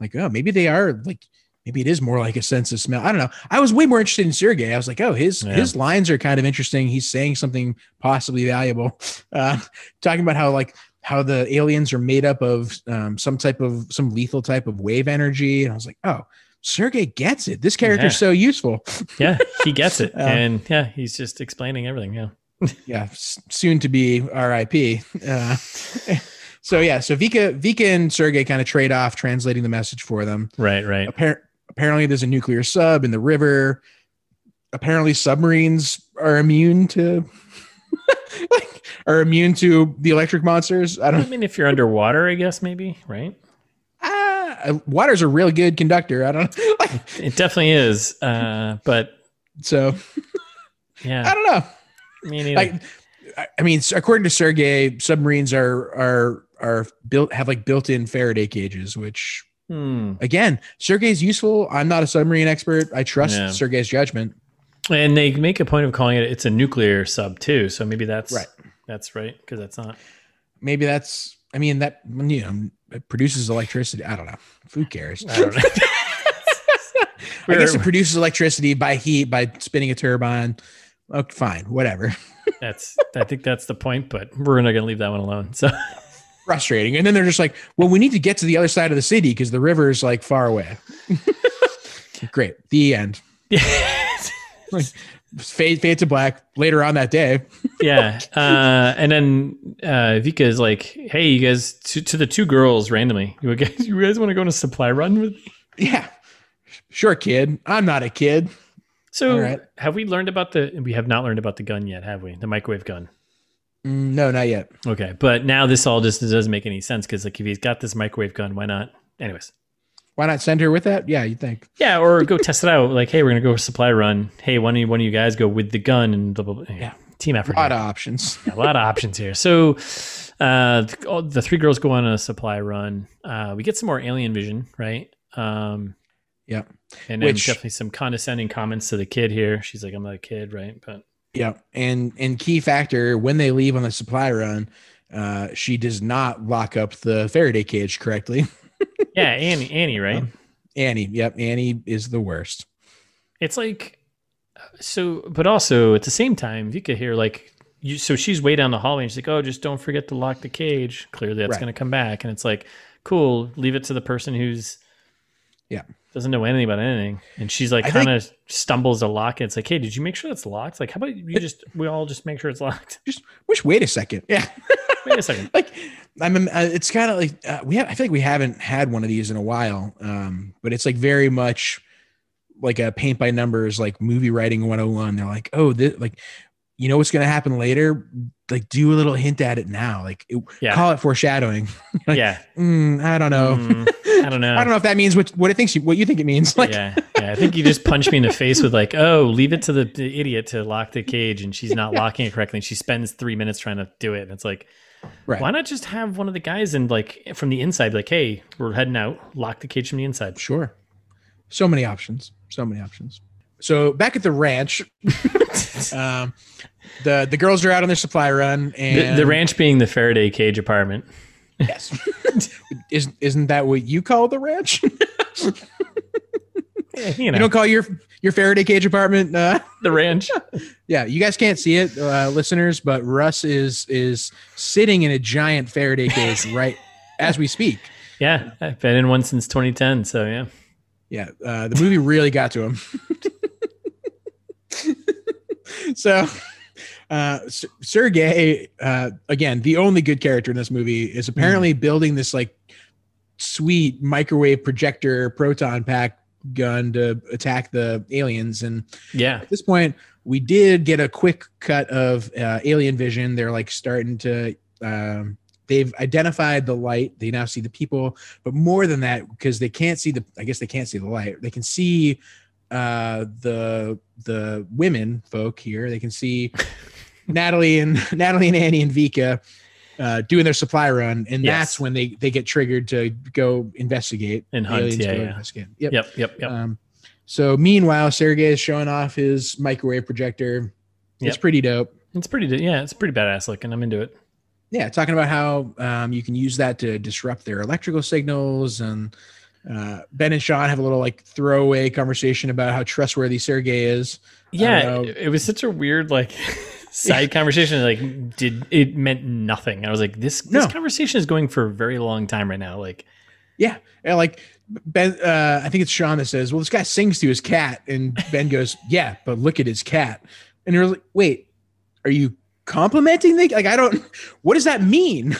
like, oh, maybe they are like maybe it is more like a sense of smell. I don't know. I was way more interested in Sergey. I was like, oh, his Yeah. his lines are kind of interesting. He's saying something possibly valuable. Uh, talking about how like how the aliens are made up of um, some type of some lethal type of wave energy. And I was like, oh, Sergey gets it. This character's Yeah. so useful. Yeah, he gets it, Uh, and yeah, he's just explaining everything. Yeah, yeah, soon to be RIP. Uh, so yeah, so Vika, Vika and Sergey kind of trade off translating the message for them. right, right. Appar- apparently, there's a nuclear sub in the river. Apparently, submarines are immune to like are immune to the electric monsters. I don't. I mean, if you're underwater, I guess maybe, right? Ah, water's a real good conductor. I don't like It definitely is. Uh, but so. Yeah. I don't know. me neither. Like, I mean, according to Sergey, submarines are are are built have like built-in Faraday cages, which Hmm. again, Sergey's useful. I'm not a submarine expert. I trust Yeah. Sergey's judgment. And they make a point of calling it it's a nuclear sub too. So maybe that's Right. That's right because that's not. Maybe that's. I mean, that you know, it produces electricity. I don't know. Who cares? I don't know. I guess it produces electricity by heat by spinning a turbine. Okay, fine, whatever. that's. I think that's the point. But we're not going to leave that one alone. So Frustrating. And then they're just like, well, we need to get to the other side of the city because the river is like far away. Great. The end. Fade, fade to black later on that day. yeah. Uh, and then uh, Vika is like, "Hey, you guys, to, to the two girls randomly, you guys, you guys want to go on a supply run with me?" Yeah. Sure, kid. I'm not a kid. So right. have we learned about the? We have not learned about the gun yet, have we? The microwave gun. Mm, no, not yet. Okay, but now this all just doesn't make any sense because like if he's got this microwave gun, why not? Anyways, Why not send her with that? Yeah, you think. yeah, or go test it out. Like, hey, we're gonna go supply run. Hey, one of you, one of you guys go with the gun and blah blah. blah. Yeah. team effort. A lot here. of options. Yeah, a lot of options here. So, uh, the, the three girls go on a supply run. Uh, we get some more alien vision, right? Um, Yep. and then Which- definitely some condescending comments to the kid here. She's like, "I'm not a kid, right?" But Yeah. And and key factor when they leave on the supply run, uh, she does not lock up the Faraday cage correctly. yeah, Annie, Annie, right? Um, Annie. Yep. Annie is the worst. It's like so, but also at the same time, Vika here, like you. So she's way down the hallway, and she's like, "Oh, just don't forget to lock the cage." Clearly, that's Right. going to come back, and it's like, cool. Leave it to the person who's Yeah. Doesn't know anything about anything, and she's like, kind of stumbles a lock it. It's like, hey, did you make sure it's locked? Like, how about you just we all just make sure it's locked? Just wish. Wait a second. Yeah. Wait a second. like I'm uh, it's kind of like uh, we have I feel like we haven't had one of these in a while um but it's like very much like a paint by numbers like movie writing 101 they're like oh this like you know what's going to happen later like do a little hint at it now like it, Yeah. call it foreshadowing like, yeah. mm, I don't know Mm, I don't know. I don't know if that means what what it thinks you, what you think it means like yeah, yeah. I think you just punched me in the face with like, oh, leave it to the, the idiot to lock the cage, and she's not locking it correctly. And she spends three minutes trying to do it, and it's like, right why not just have one of the guys and like from the inside, like, hey, we're heading out, lock the cage from the inside. Sure. So many options. So many options. So back at the ranch, um, the the girls are out on their supply run, The, and the ranch being the Faraday cage apartment. Yes, isn't isn't that what you call the ranch? You you know, don't call your your Faraday cage apartment. Uh, the ranch. yeah, you guys can't see it, uh, listeners, but Russ is is sitting in a giant Faraday cage right as we speak. Yeah, I've been in one since 2010. So yeah. Yeah, uh, the movie really got to him. so, uh, S- Sergey, uh, again, the only good character in this movie, is apparently building this like sweet microwave projector proton pack gun to attack the aliens. And Yeah. at this point, we did get a quick cut of uh, alien vision. They're like starting to. Um, they've identified the light. They now see the people, but more than that, because they can't see the. I guess they can't see the light. They can see uh, the the women folk here. They can see Natalie and Natalie and Annie and Vika uh, doing their supply run, and Yes. that's when they they get triggered to go investigate And hunt, yeah, yeah. investigate. Yep. Yep. Yep. Yep. Um, so meanwhile, Sergey is showing off his microwave projector. It's Yep. pretty dope. it's pretty. Yeah, it's pretty badass looking. I'm into it. Yeah, talking about how um, you can use that to disrupt their electrical signals, and uh, Ben and Sean have a little like throwaway conversation about how trustworthy Sergey is. Yeah, it, it was such a weird like side conversation. Like, did it meant nothing? I was like, this this No. conversation is going for a very long time right now. Like, Yeah, and like Ben, uh, I think it's Sean that says, "Well, this guy sings to his cat," and Ben goes, "Yeah, but look at his cat," and you're like, "Wait, are you complimenting the like? I don't. What does that mean?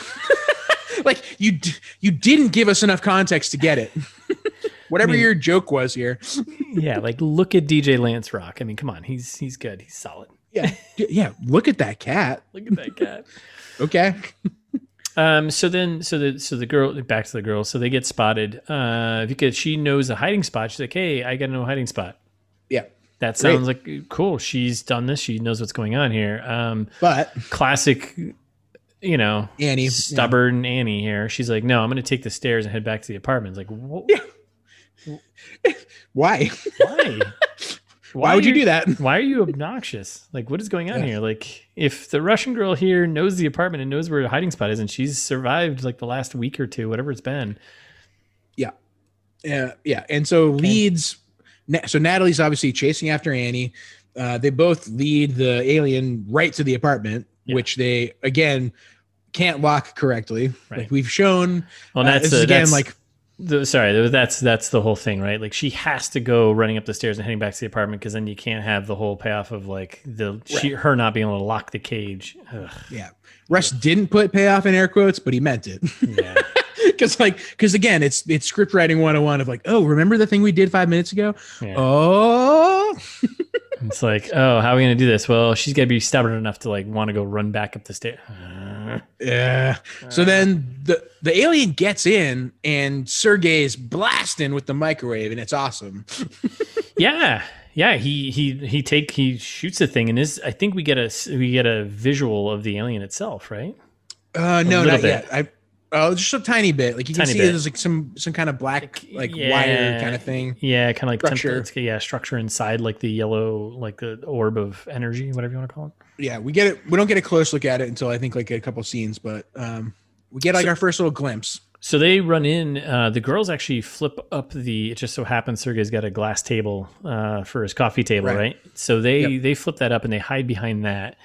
like you d- you didn't give us enough context to get it. Whatever I mean- your joke was here. yeah, like look at DJ Lance Rock. I mean, come on, he's he's good. He's solid. Yeah, yeah. Look at that cat. Look at that cat. Okay. Um. So then, so the so the girl back to the girl. So they get spotted. Uh, because she knows a hiding spot. She's like, "Hey, I got know hiding spot." Yeah, That Great. sounds like cool. She's done this. She knows what's going on here. Um, but classic. You know, Annie, yeah. stubborn Annie here. She's like, "No, I'm going to take the stairs and head back to the apartment." It's like, wh- Yeah. Why? why? Why would you do that? Why are you obnoxious? Like, what is going on Yeah. here? Like, if the Russian girl here knows the apartment and knows where the hiding spot is, and she's survived like the last week or two, whatever it's been. Yeah, yeah. yeah. And so leads. So Natalie's obviously chasing after Annie. Uh, they both lead the alien right to the apartment, Yeah. which they again can't walk correctly. Right. Like we've shown. Well, uh, that's this the, is again that's, like the, sorry, that's that's the whole thing, right? Like, she has to go running up the stairs and heading back to the apartment because then you can't have the whole payoff of like the she, her not being able to lock the cage. Ugh, yeah. Russ didn't put payoff in air quotes, but he meant it. yeah, Because like, because again, it's it's script writing 101 of like, oh, remember the thing we did five minutes ago? yeah. Oh, It's like, oh, how are we gonna do this? Well, she's gotta be stubborn enough to like want to go run back up the stairs. Uh, Yeah. So then the the alien gets in and Sergey's blasting with the microwave and it's awesome. yeah, yeah. He he he take he shoots the thing and is. I think we get a we get a visual of the alien itself, right? Uh no, not bit. yet. I oh just a tiny bit. Like you can see bit. there's like some some kind of black like Yeah. wire kind of thing. Yeah, kind of like temp- Structure. it's- yeah, structure inside like the yellow, like the orb of energy, whatever you want to call it. Yeah, we get it. We don't get a close look at it until I think like a couple scenes, but um we get like So- our first little glimpse. So they run in. Uh, the girls actually flip up the. It just so happens Sergey's got a glass table uh, for his coffee table, Right. right? So they Yep. they flip that up and they hide behind that.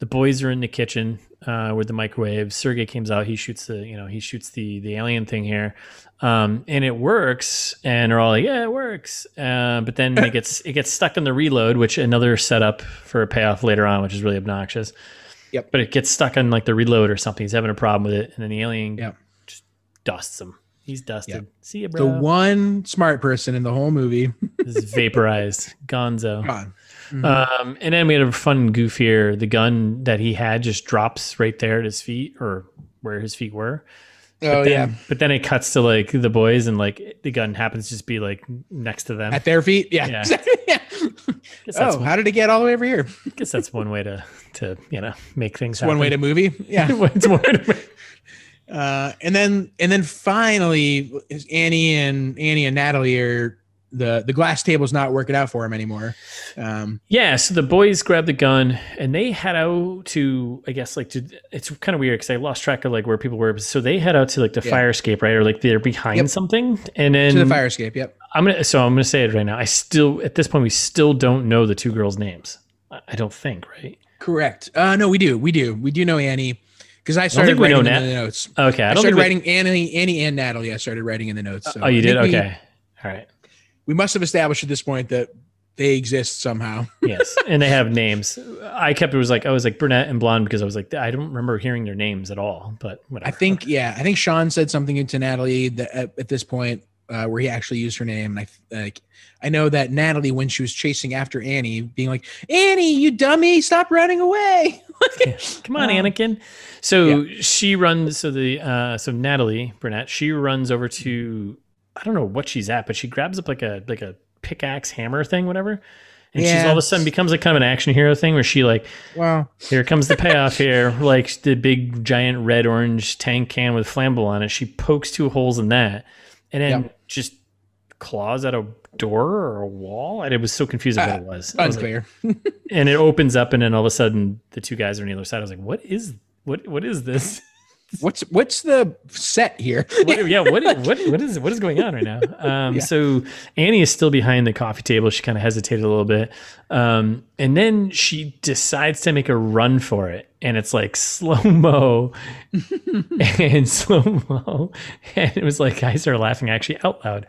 The boys are in the kitchen uh, with the microwave. Sergey comes out. He shoots the you know he shoots the the alien thing here, um, and it works. And they're all like, yeah, it works. Uh, but then it gets it gets stuck in the reload, which another setup for a payoff later on, which is really obnoxious. Yep. But it gets stuck on like the reload or something. He's having a problem with it, and then the alien Yep. just dusts him. He's dusted. Yep. See you, bro. The one smart person in the whole movie. Is vaporized. Gonzo. Gone. Mhm. Um, and then we had a fun goof here. The gun that he had just drops right there at his feet, or where his feet were. oh then, yeah. But then it cuts to like the boys, and like the gun happens to just be like next to them. At their feet. Yeah. Yeah. Yeah. oh, how did it get all the way over here? I guess that's one way to to you know make things. Happen. One way to movie. Yeah. it's one way Uh, and then and then finally Annie and Annie and Natalie are the the glass table's not working out for him anymore. Um, Yeah, so the boys grab the gun and they head out to, I guess, like to. It's kind of weird because I lost track of like where people were. So they head out to like the Yeah. fire escape, right, or like they're behind Yep. something, and then to the fire escape. Yep. I'm gonna. So I'm gonna say it right now. I still, at this point, we still don't know the two girls' names. I I don't think, right? Correct. Uh, no, we do. We do. We do know Annie because I started know writing in Nat- the notes. Okay, I, I started we- writing Annie, Annie, and Natalie. I started writing in the notes. So oh, you did. we- Okay, all right. We must have established at this point that they exist somehow. yes, and they have names. I kept it was like I was like brunette and blonde because I was like I don't remember hearing their names at all. But whatever. I think, yeah, I think Sean said something to Natalie that at, at this point uh, where he actually used her name. And I like, I know that Natalie, when she was chasing after Annie, being like, "Annie, you dummy, stop running away!" Come on, Um, Anakin. So she runs. So the uh, so Natalie Burnett, she runs over to I don't know what she's at, but she grabs up like a like a pickaxe hammer thing, whatever. And she's all of a sudden becomes like kind of an action hero thing where she like Well, here comes the payoff here like the big giant red orange tank can with flammable on it. She pokes two holes in that and then Yep. just claws at a door or a wall. And it was so confusing Uh, what it was. I was like, and it opens up and then all of a sudden the two guys are on the other side. I was like, what is what what is this? what's what's the set here? What, yeah, what what what is what is going on right now? Um, Yeah. So Annie is still behind the coffee table. She kind of hesitated a little bit, um, and then she decides to make a run for it, and it's like slow mo and slow mo, and it was like I started laughing actually out loud.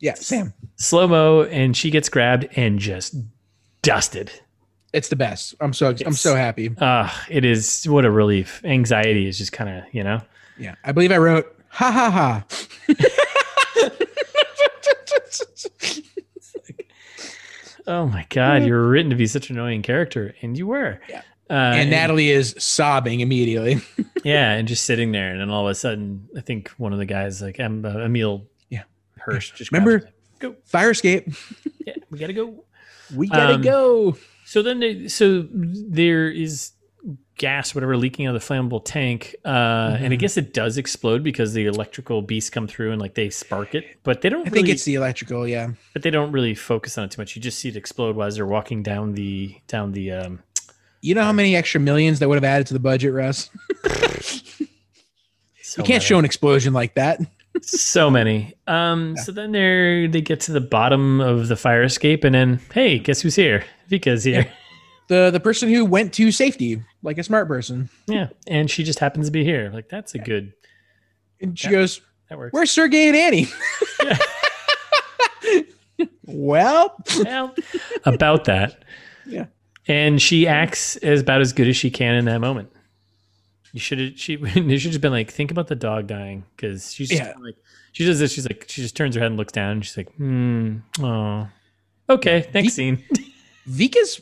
yeah, Sam, Slow mo, and she gets grabbed and just dusted. It's the best. I'm so I'm so happy. Ah, it is what a relief. Anxiety is just kind of you know. Yeah, I believe I wrote ha ha ha. Oh my god, you were written to be such an annoying character, and you were. Yeah. Uh, and Natalie is sobbing immediately. yeah, and just sitting there, and then all of a sudden, I think one of the guys, like um, uh, Emile, Yeah. Hirsch, just Remember, go. fire escape. Yeah, we gotta go. We gotta Um, go. So then, they, so there is gas, whatever, leaking out of the flammable tank, uh, and I Mhm. guess it does explode because the electrical beasts come through and like they spark it, but they don't. I really, think it's the electrical. Yeah. but they don't really focus on it too much. You just see it explode while they're walking down the down the. Um, You know how many extra millions that would have added to the budget, Russ? so You can't many. show an explosion like that. so many. Um, so then they they get to the bottom of the fire escape, and then hey, guess who's here? Vika's here. The the person who went to safety, like a smart person. Yeah, and she just happens to be here. Like that's a good. And she Yeah. goes, That works. Where's Sergey and Annie? Well, well, about that. Yeah. And she acts as about as good as she can in that moment. You should have. She. Should have been like, think about the dog dying because she's just Yeah. like she does this. She's like, she just turns her head and looks down. And she's like, hmm. Oh. Okay. Next scene. Vika's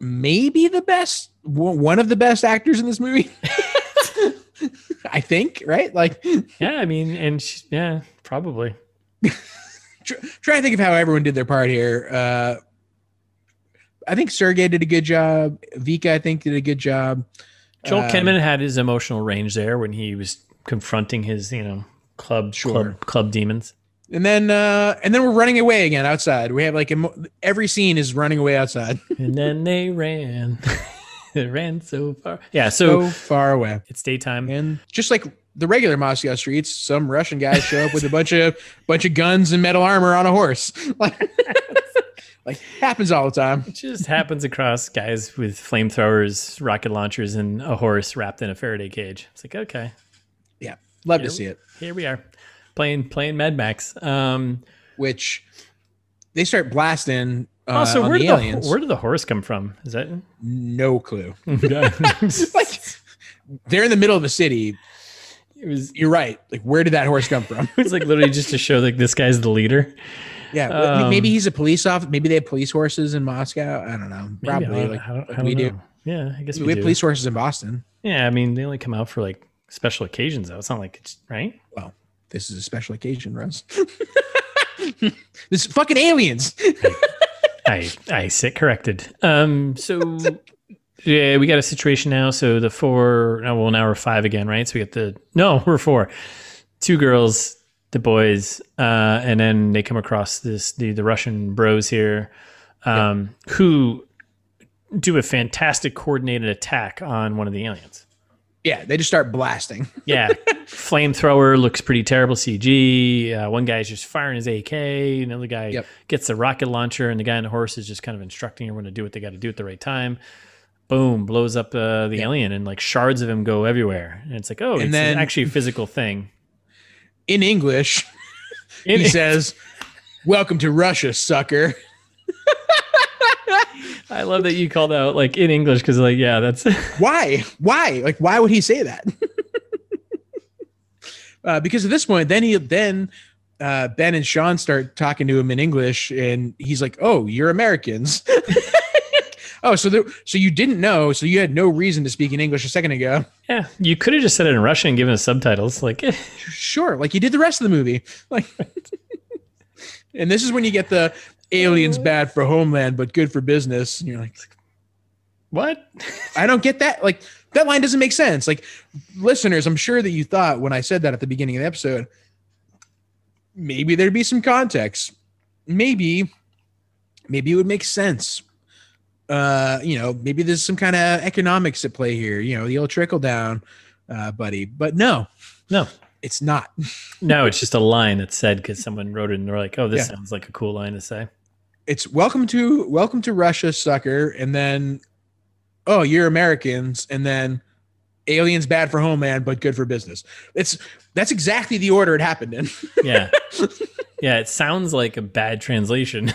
maybe the best, one of the best actors in this movie. I think, right? Like, yeah. I mean, and she, yeah, probably. Try, trying to think of how everyone did their part here. Uh, I think Sergey did a good job. Vika, I think, did a good job. Joel Um, Kinnaman had his emotional range there when he was confronting his, you know, club Sure. club club demons. And then, uh, and then we're running away again outside. We have like emo- every scene is running away outside, and then they ran. they ran so far. Yeah, so so far away. it's daytime. And just like the regular Moscow streets, some Russian guys show up with a bunch of bunch of guns and metal armor on a horse. Like, like happens all the time. It just happens across guys with flamethrowers, rocket launchers, and a horse wrapped in a Faraday cage. It's like, okay, Yeah, love Yeah. to see it. here we are, playing playing Mad Max. Um, Which they start blasting. Uh, also, on where the did aliens. the where did the horse come from? Is that no clue. like they're in the middle of the city. It was? You're right. Like where did that horse come from? It was like literally just to show like this guy's the leader. Yeah, Um, maybe he's a police officer. Maybe they have police horses in Moscow. I don't know. Probably don't- like, I don't, like I don't we do. Yeah, I guess We we, have do. police horses in Boston. Yeah, I mean they only come out for like special occasions though. It's not like it's right. This is a special occasion, Russ. this is fucking aliens. I I sit corrected. Um, so yeah, we got a situation now. So the four, well now we're five again, right? So we got the no, we're four. Two girls the boys, uh, and then they come across this the the Russian bros here, um, who do a fantastic coordinated attack on one of the aliens. Yeah, they just start blasting. Yeah, flamethrower looks pretty terrible CG. Uh, one guy's just firing his AK. Another guy Yep. gets the rocket launcher, and the guy on the horse is just kind of instructing everyone to do what they got to do at the right time. Boom, blows up uh, the alien, and like shards of him go everywhere. And it's like, oh, it's then- actually a physical thing. In English, In- he says, "Welcome to Russia, sucker." I love that you called out like in English because like yeah, that's Why? Why? Like, why would he say that? uh, because at this point, then he then uh, Ben and Sean start talking to him in English, and he's like, "Oh, you're Americans." oh, so there, so you didn't know, so you had no reason to speak in English a second ago. yeah. You could have just said it in Russian and given us subtitles. Like eh. Sure, like you did the rest of the movie. Like, and this is when you get the aliens bad for homeland but good for business. And you're like, what? I don't get that. Like that line doesn't make sense. Like listeners, I'm sure that you thought when I said that at the beginning of the episode, maybe there'd be some context. Maybe, maybe it would make sense. Uh, you know, maybe there's some kind of economics at play here. You know, the old trickle down, uh, buddy. But no, No, it's not. no, it's just a line that's said because someone wrote it and they're like, oh, this Yeah. sounds like a cool line to say. It's welcome to welcome to Russia, sucker, and then oh, you're Americans, and then aliens bad for homeland but good for business. It's that's exactly the order it happened in. Yeah, yeah. It sounds like a bad translation.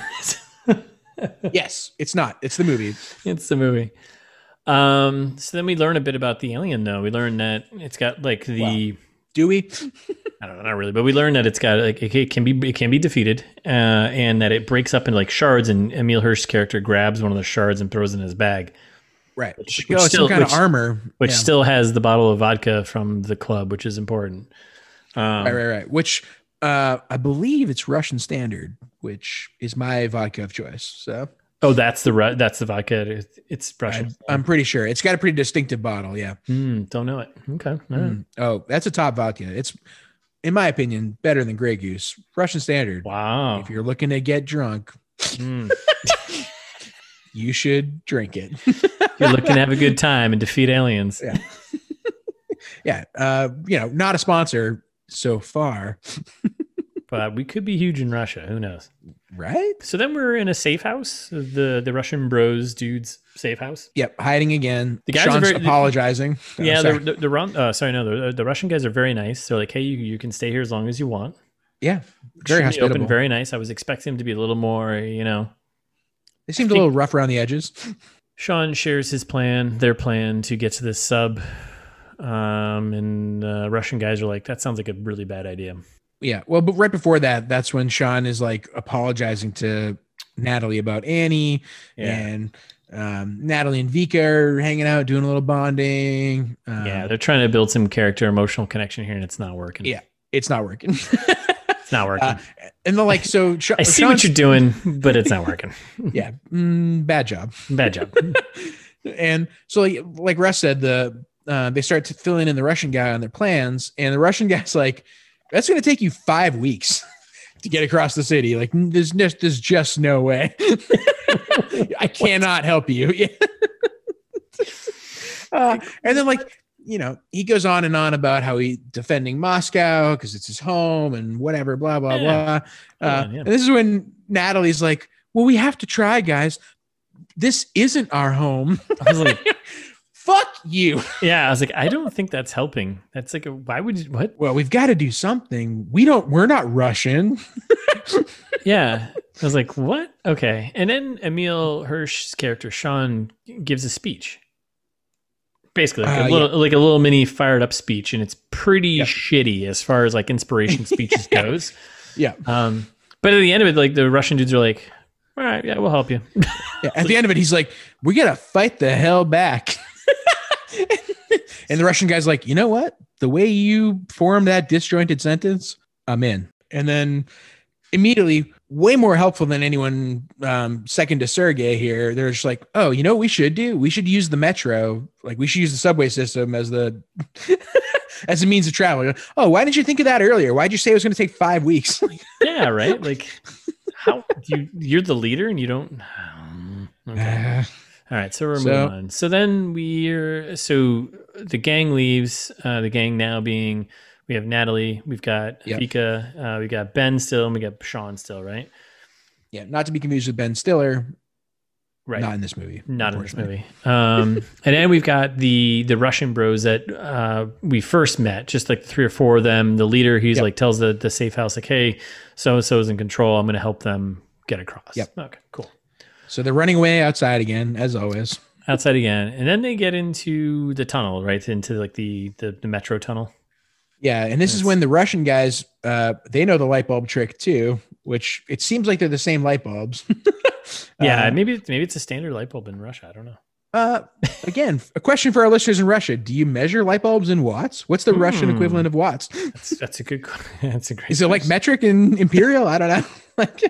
yes, it's not. It's the movie. it's the movie. Um, so then we learn a bit about the alien, though. We learn that it's got like the Do we? I don't know, not really, but we learn that it's got like it, can be it can be defeated, uh, and that it breaks up into like shards. And Emile Hirsch's character grabs one of the shards and throws it in his bag, Right. Which- oh, which it's still- some kind which- of armor. which Yeah. still has the bottle of vodka from the club, which is important. Um, right, right, right. Which uh, I believe it's Russian standard, which is my vodka of choice. So Oh, that's the that's the vodka. It's- Russian. I, I'm pretty sure it's got a pretty distinctive bottle. Yeah. Hmm, don't know it. Okay. right. Mm. Oh, that's a top vodka. It's, in my opinion, better than Grey Goose. Russian standard. Wow. If you're looking to get drunk, Hmm. you should drink it. You're looking to have a good time and defeat aliens. Yeah. yeah. Uh, you know, not a sponsor so far, But we could be huge in Russia. Who knows? right? So then we're in a safe house, the the Russian bros dudes safe house. Yep. Hiding again. The guys are very- apologizing. Oh, yeah, the the, the, Run- uh, sorry, no, the, the Russian guys are very nice. They're like, hey, you, you can stay here as long as you want. yeah. Very hospitable. open, very nice. I was expecting them to be a little more, you know. They seemed a little rough around the edges. Sean shares his plan, their plan to get to this sub, um, and uh, Russian guys are like, that sounds like a really bad idea. Yeah. Well, but right before that, that's when Sean is like apologizing to Natalie about Annie Yeah, and um, Natalie and Vika are hanging out, doing a little bonding. Um, yeah, they're trying to build some character, emotional connection here, and it's not working. Yeah. it's not working. it's not working. Uh, and then like, so Sh- I see Sean's- what you're doing, but it's not working. Yeah. Mm, bad job. Bad job. and so like, like Russ said, the, uh, they start to filling in the Russian guy on their plans and the Russian guy's like, that's going to take you five weeks to get across the city. Like there's just, there's just no way. I cannot help you. Uh, and then like, you know, he goes on and on about how he defending Moscow because it's his home and whatever, blah, blah, Yeah. blah. Uh, Yeah, yeah. And this is when Natalie's like, well, we have to try, guys. This isn't our home. I was like, you. yeah, I was like, I don't think that's helping. That's like, a, why would you, what? Well, we've got to do something. We don't, we're not Russian. Yeah. I was like, what? Okay. And then Emile Hirsch's character, Sean, gives a speech. Basically, like, Uh, a little, like a little mini fired up speech, and it's pretty Yep. shitty as far as like inspiration speeches goes. Yeah. Um, but at the end of it, like the Russian dudes are like, all right, yeah, we'll help you. yeah. At the end of it, he's like, we got to fight the hell back. And the Russian guy's like, you know what? The way you form that disjointed sentence, I'm in. And then immediately, way more helpful than anyone um, second to Sergey here. They're just like, oh, you know what we should do? We should use the metro. Like we should use the subway system as the as a means of travel. Oh, why didn't you think of that earlier? Why'd you say it was going to take five weeks? yeah, right. Like, how do you you're the leader and you don't. Okay. All right, so we're moving on. So then we're so the gang leaves. Uh, the gang now being we have Natalie, we've got yep. Vika, uh, we got Ben still, and we got Sean still, right? Yeah, not to be confused with Ben Stiller. Right. Not in this movie. Not in this movie. Um, and then we've got the the Russian bros that uh, we first met, just like three or four of them. The leader, he's yep. like tells the the safe house like, "Hey, so and so is in control. I'm going to help them get across." Yep. Okay. Cool. So they're running away outside again, as always. Outside again, and then they get into the tunnel, right into like the the, the metro tunnel. Yeah, and this is when the Russian guys uh, they know the light bulb trick too, which it seems like they're the same light bulbs. yeah, uh, maybe maybe it's a standard light bulb in Russia. I don't know. Uh, again, a question for our listeners in Russia: Do you measure light bulbs in watts? What's the Russian hmm. equivalent of watts? That's, that's a good. That's a great. Is it like metric and imperial? I don't know. like,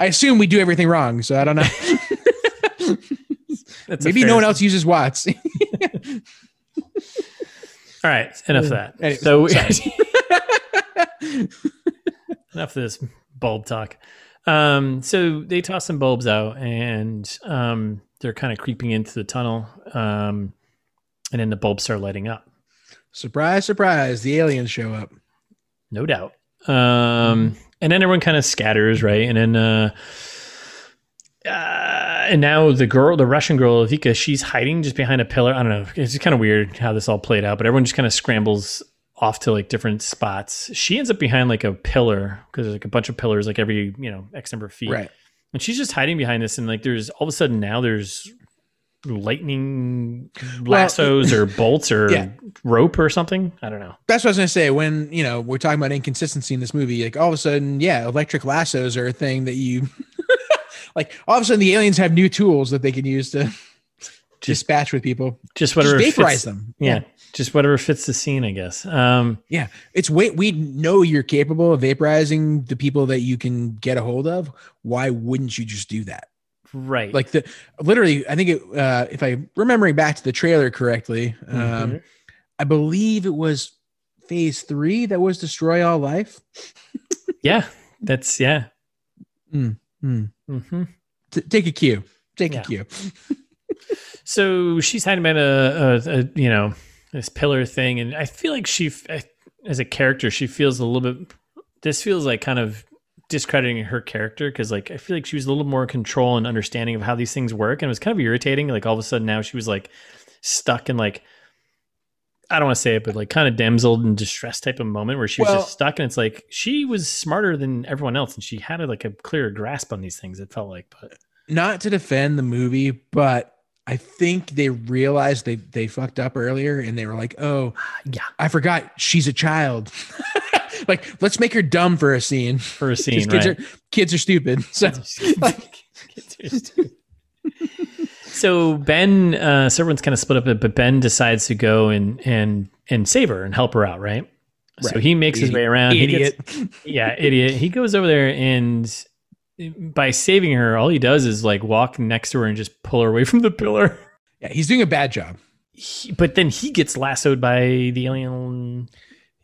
I assume we do everything wrong, so I don't know. Maybe no one else uses watts. All right, enough of that. Anyway, so enough of this bulb talk. Um, so they toss some bulbs out, and um, they're kind of creeping into the tunnel, um, and then the bulbs start lighting up. Surprise, surprise! The aliens show up. No doubt. Um, and then everyone kind of scatters, right? And then uh, uh, and now the girl, the Russian girl, Vika, she's hiding just behind a pillar. I don't know. It's kind of weird how this all played out, but everyone just kind of scrambles off to like different spots. She ends up behind like a pillar because there's like a bunch of pillars, like every, you know, X number of feet. Right. And she's just hiding behind this. And like there's all of a sudden now there's lightning lassos well, or bolts or yeah. rope or something. I don't know. That's what I was gonna say. When you know we're talking about inconsistency in this movie, like all of a sudden, yeah, electric lassos are a thing that you like all of a sudden the aliens have new tools that they can use to just, dispatch with people. Just whatever just vaporize fits, them. Yeah. yeah. Just whatever fits the scene, I guess. Um, yeah, it's way we know you're capable of vaporizing the people that you can get a hold of. Why wouldn't you just do that? Right. Like the literally, I think it, uh, if I remembering back to the trailer correctly, um, mm-hmm. I believe it was phase three that was destroy all life. yeah, that's yeah. Mm, mm. Mm-hmm. T- take a cue. Take yeah. a cue. so she's hiding behind a, a, a, you know this pillar thing, and I feel like she, as a character, she feels a little bit. This feels like kind of discrediting her character because like I feel like she was a little more control and understanding of how these things work, and it was kind of irritating. Like all of a sudden now she was like stuck in like I don't want to say it, but like kind of damsel in distress type of moment where she was well, just stuck, and it's like she was smarter than everyone else, and she had a, like a clearer grasp on these things. It felt like, but not to defend the movie, but I think they realized they they fucked up earlier, and they were like, "Oh, yeah, I forgot she's a child." like, let's make her dumb for a scene. For a scene, kids right? are kids are stupid. So, like, kids are stupid so Ben, uh, so everyone's kind of split up, but Ben decides to go and and and save her and help her out, right? right. So he makes idiot. his way around. Idiot. Gets, yeah, idiot. He goes over there and by saving her, all he does is like walk next to her and just pull her away from the pillar. Yeah, he's doing a bad job. He, but then he gets lassoed by the alien.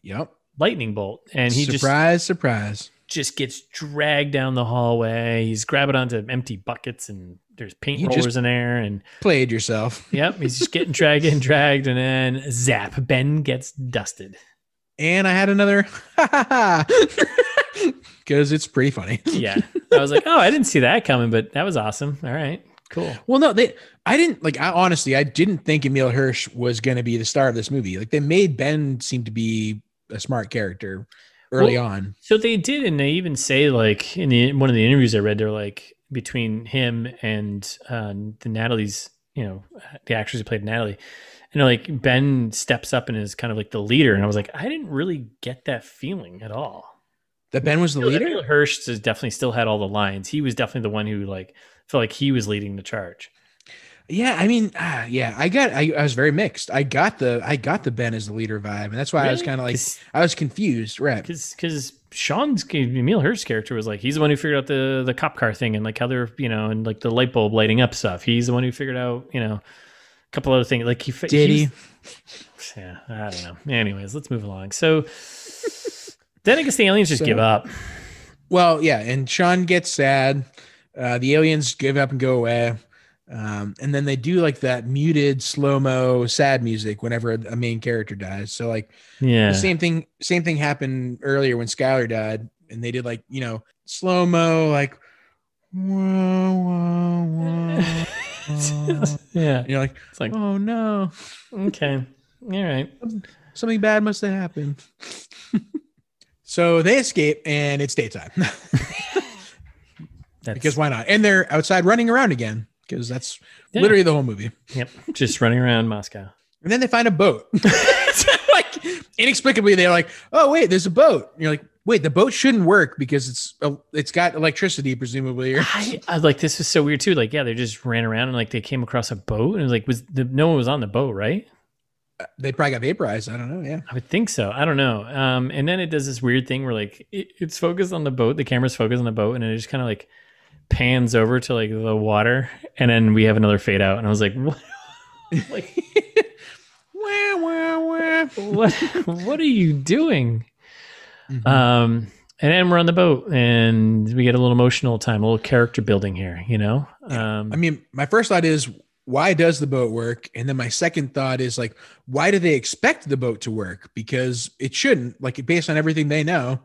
Yep. Lightning bolt, and he surprise, just surprise, just gets dragged down the hallway. He's grabbing onto empty buckets and there's paint you rollers in there and played yourself. Yep, he's just getting dragged and dragged, and then zap, Ben gets dusted. And I had another because it's pretty funny. yeah, I was like, oh, I didn't see that coming, but that was awesome. All right, cool. Well, no, they, I didn't like. I honestly, I didn't think Emile Hirsch was going to be the star of this movie. Like they made Ben seem to be a smart character early well, on. So they did, and they even say like in the one of the interviews I read, they're like between him and uh, the Natalie's, you know, the actress who played Natalie. And like Ben steps up and is kind of like the leader, and I was like, I didn't really get that feeling at all. That Ben was the you know, leader. Hirsch definitely still had all the lines. He was definitely the one who like felt like he was leading the charge. Yeah, I mean, uh, yeah, I got, I, I, was very mixed. I got the, I got the Ben as the leader vibe, and that's why really? I was kind of like, I was confused, right? Because, because Sean's Emile Hirsch's character was like, he's the one who figured out the the cop car thing and like how they're, you know, and like the light bulb lighting up stuff. He's the one who figured out, you know, a couple other things. Like he fa- Did he? Yeah, I don't know. Anyways, let's move along. So then I guess the aliens just So- give up. Well, yeah, and Sean gets sad. Uh, the aliens give up and go away. Um, and then they do like that muted slow mo sad music whenever a main character dies. So like Yeah. the same thing, same thing happened earlier when Skyler died, and they did like you know slow mo like. whoa, whoa, whoa, wah. yeah. And you're like, It's like oh no, okay, all right. something bad must have happened. so they escape, and it's daytime because why not? And they're outside running around again because that's Yeah. literally the whole movie. yep, just running around Moscow. And then they find a boat. like inexplicably, they're like, "Oh wait, there's a boat." And you're like, "Wait, the boat shouldn't work because it's uh, it's got electricity, presumably." Or I, I like this was so weird too. Like, yeah, they just ran around and like they came across a boat and it was like was the, no one was on the boat, right? they probably got vaporized. I don't know. Yeah, I would think so. I don't know. Um, and then it does this weird thing where like it, it's focused on the boat, the camera's focused on the boat, and it just kind of like pans over to like the water, and then we have another fade out, and I was like, what? like wah, wah, wah. what? what are you doing? Mhm. Um, and then we're on the boat, and we get a little emotional time, a little character building here. You know, um, I mean, my first thought is, why does the boat work? And then my second thought is like, why do they expect the boat to work? Because it shouldn't. Like, based on everything they know,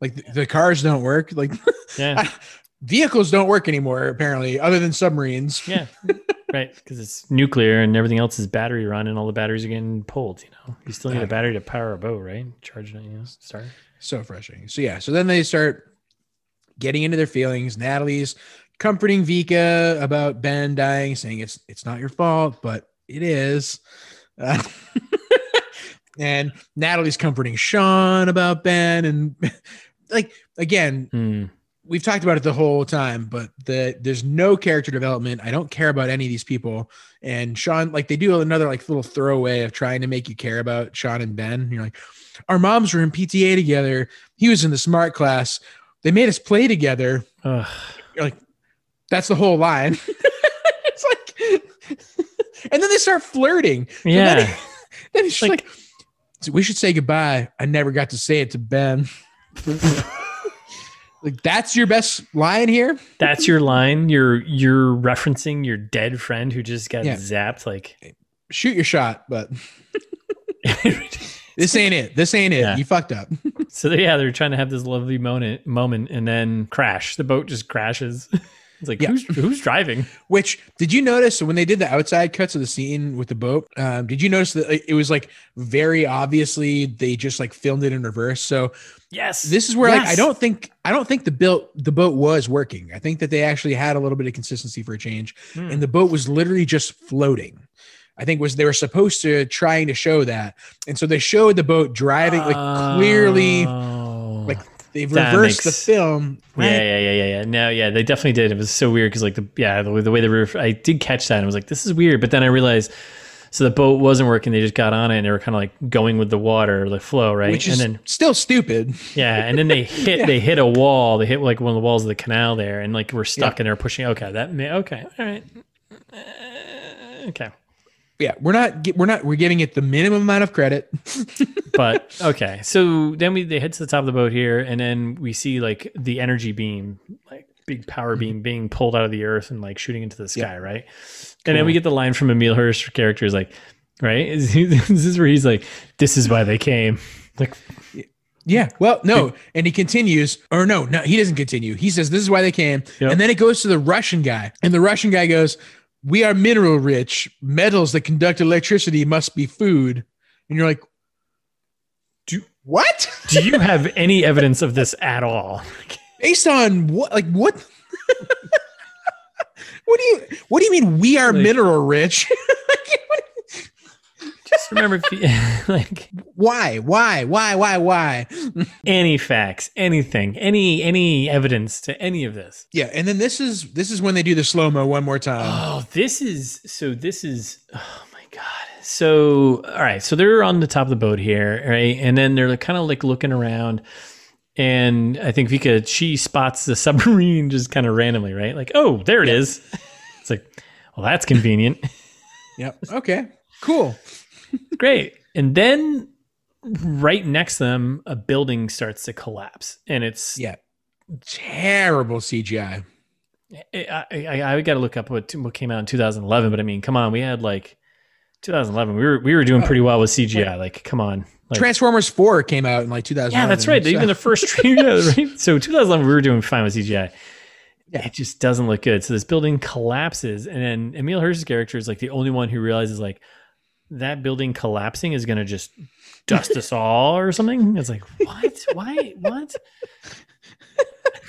like the, the cars don't work. Like, yeah, vehicles don't work anymore apparently, other than submarines. yeah, right. Because it's nuclear and everything else is battery run, and all the batteries are getting pulled. You know, you still need a battery to power a boat, right? Charge it, you know, start. So frustrating. So yeah, so then they start getting into their feelings. Natalie's comforting Vika about Ben dying, saying it's it's not your fault, but it is. Uh, and Natalie's comforting Sean about Ben, and like again, Hmm. We've talked about it the whole time, but the there's no character development. I don't care about any of these people. And Sean, like they do another like little throwaway of trying to make you care about Sean and Ben. You're like, our moms were in PTA together. He was in the smart class. They made us play together. Ugh. You're like, that's the whole line. it's like, and then they start flirting. Then Yeah. it- then it's Like- like, "So we should say goodbye. I never got to say it to Ben. Like that's your best line here. That's your line. You're you're referencing your dead friend who just got Yeah. zapped. Like Shoot your shot, but this ain't it. This ain't it. Yeah. You fucked up. so yeah, they're trying to have this lovely moment moment and then crash. The boat just crashes. It's like Yeah. who's who's driving? Which did you notice when they did the outside cuts of the scene with the boat? Um, did you notice that it was like very obviously they just like filmed it in reverse? So Yes. this is where like I don't think I don't think the built the boat was working. I think that they actually had a little bit of consistency for a change, Hmm. and the boat was literally just floating. I think was they were supposed to trying to show that, and so they showed the boat driving like clearly Oh. like they've That reversed the makes- film. Yeah, yeah, yeah, yeah, yeah. No, yeah, they definitely did. It was so weird because, like, the yeah, the, way- the way they were, I did catch that and I was like, this is weird. But then I realized, so the boat wasn't working. They just got on it and they were kind of like going with the water, the flow, right? which and is then still stupid. yeah, and then they hit, they hit a wall. They hit like one of the walls of the canal there, and like we're stuck and they're pushing. Okay, that may okay, all right, Uh, okay. Yeah, we're not we're not we're giving it the minimum amount of credit. but okay so then we they head to the top of the boat here and then we see like the energy beam like big power beam being pulled out of the earth and like shooting into the sky right and then we get the line from emile hirsch character is like right is he, this is where he's like this is why they came like Yeah. Well, no, and he continues, or no, no, he doesn't continue. He says, "This is why they came," Yep. and then it goes to the Russian guy, and the Russian guy goes, "We are mineral rich. Metals that conduct electricity must be food," and you're like, Do- what? do you have any evidence of this at all Based on what? Like what? what do you What do you mean we are Like- mineral rich? just remember if you, like why? Why? Why? Why? Why? any facts anything any any evidence to any of this Yeah, and then this is this is when they do the slow mo one more time. Oh, this is so. This is oh my god. So all right, so they're on the top of the boat here, right? And then they're kind of like looking around, and I think Vika she spots the submarine just kind of randomly, right? Like, oh, there it is. It's like, well, that's convenient. Yep. Okay. Cool. Great. And then right next to them, a building starts to collapse, and it's Yeah. Terrible CGI. I, I, I got to look up what what came out in 2011, but I mean, come on, we had like 2011. We were we were doing oh, pretty well with CGI. Like, come on. Like, Transformers 4 came out in like 2000. yeah, that's right. Even the first yeah, right. So 2011, we were doing fine with CGI. Yeah. It just doesn't look good. So this building collapses, and then Emile Hirsch's character is like the only one who realizes like that building collapsing is going to just dust us all or something. It's like what? Why? What?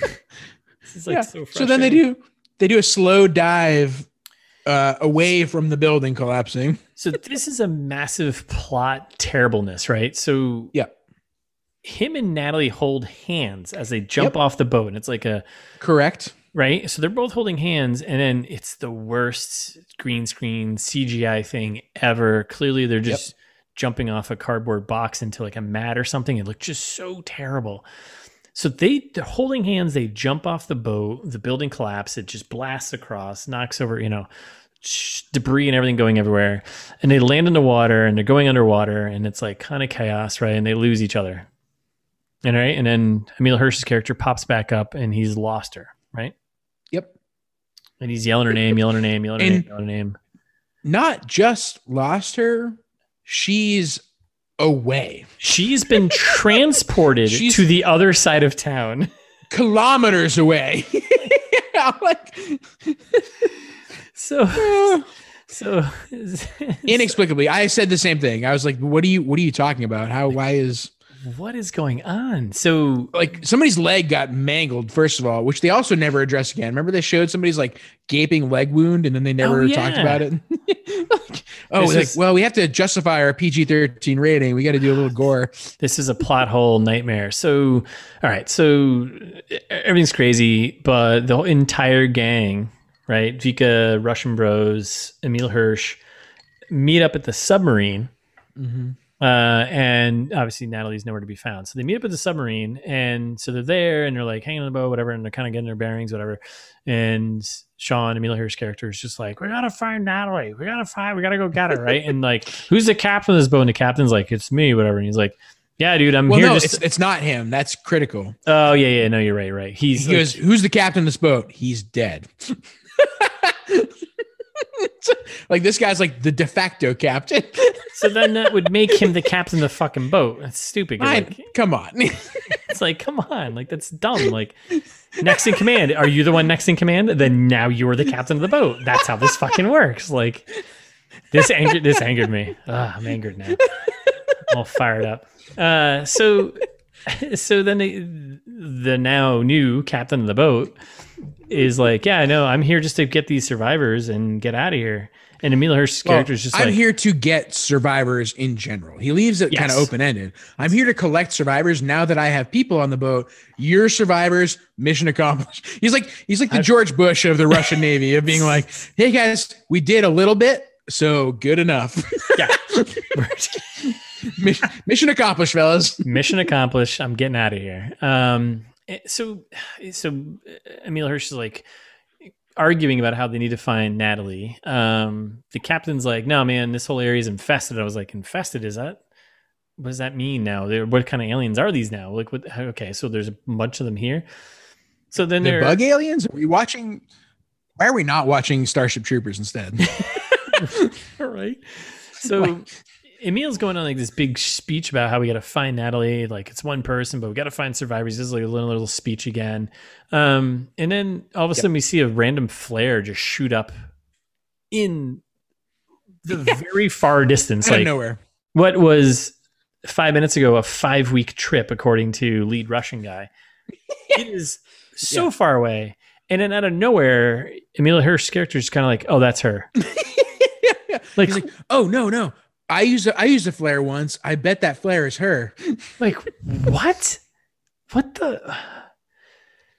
this is like yeah. so. So then they do they do a slow dive uh, away from the building collapsing. So this is a massive plot terribleness, right? So Yeah. him and Natalie hold hands as they jump Yep. off the boat, and it's like a Correct. right. So they're both holding hands, and then it's the worst green screen CGI thing ever. Clearly, they're just jumping off a cardboard box into like a mat or something. It looked just so terrible. So they they're holding hands. They jump off the boat. The building collapses. It just blasts across, knocks over, you know, debris and everything going everywhere. And they land in the water, and they're going underwater, and it's like kind of chaos, right? And they lose each other. And right, and then Emile Hirsch's character pops back up, and he's lost her, right? Yep. And he's yelling her name, yelling her name, yelling her And- name, yelling her name. Not just lost her, she's away. She's been transported She's- to the other side of town. Kilometers away. Like So, eh. so inexplicably. I said the same thing. I was like, what are you what are you talking about? How why is what is going on? So, like somebody's leg got mangled first of all which they also never addressed again remember they showed somebody's like gaping leg wound and then they never Oh, talked about it Like, oh like, is- well we have to justify our pg-13 rating we got to do a little gore this is a plot hole nightmare. So, all right. So, everything's crazy, but the whole entire gang, right? Vika, Russian Bros, Emile Hirsch meet up at the submarine. Mm-hmm. Uh, and obviously Natalie's nowhere to be found. So they meet up at the submarine, and so they're there, and they're like hanging on the boat, whatever, and they're kind of getting their bearings, whatever. And Sean, Emile Hirsch's character, is just like, "We gotta find Natalie. We gotta find. We gotta go get her, right?" and like, who's the captain of this boat? And the captain's like, "It's me, whatever." And he's like, "Yeah, dude, I'm well here." no just it's, it's not him that's critical oh yeah, yeah, no, you're right, right. He's he like- goes who's the captain of this boat he's dead like this guy's like the de facto captain so then that would make him the captain of the fucking boat. That's stupid. I, like, come on It's like, come on, like that's dumb. Like next in command, are you the one next in command? Then now you're the captain of the boat. That's how this fucking works. Like this angered this angered me. Ugh, I'm angered now. I'm all fired up. Uh, so so then the, the now new captain of the boat is like, yeah, no, I'm here just to get these survivors and get out of here. And Emile Hirsch's Well, character is just I'm like, here to get survivors in general. He leaves it kind of open ended. I'm here to collect survivors. Now that I have people on the boat, you're survivors. Mission accomplished. He's like he's like the I've- George Bush of the Russian Navy of being like, hey guys, we did a little bit, so good enough. yeah. mission, mission accomplished, fellas. mission accomplished. I'm getting out of here. Um, eh, so, so Emile Hirsch is like arguing about how they need to find Natalie. Um, the captain's like, "No, man, this whole area is infested." I was like, "Infested? Is that? What does that mean now? They're, what kind of aliens are these now? Like, what? Okay, so there's a bunch of them here. So then The they're bug aliens? Are we watching? Why are we not watching Starship Troopers instead? All right. So Emile's going on like this big speech about how we got to find Natalie. Like it's one person, but we got to find survivors. This is like a little, little speech again. Um, and then all of a sudden we see a random flare just shoot up in the very far distance. Out of Like nowhere. what was five minutes ago a five week trip, according to lead Russian guy. it is so Yeah. far away. And then out of nowhere, Emilia Hirsch's character is kind of like, oh, that's her. Like, He's like, oh no, no. I used a I used a flare once. I bet that flare is her. like what? What the?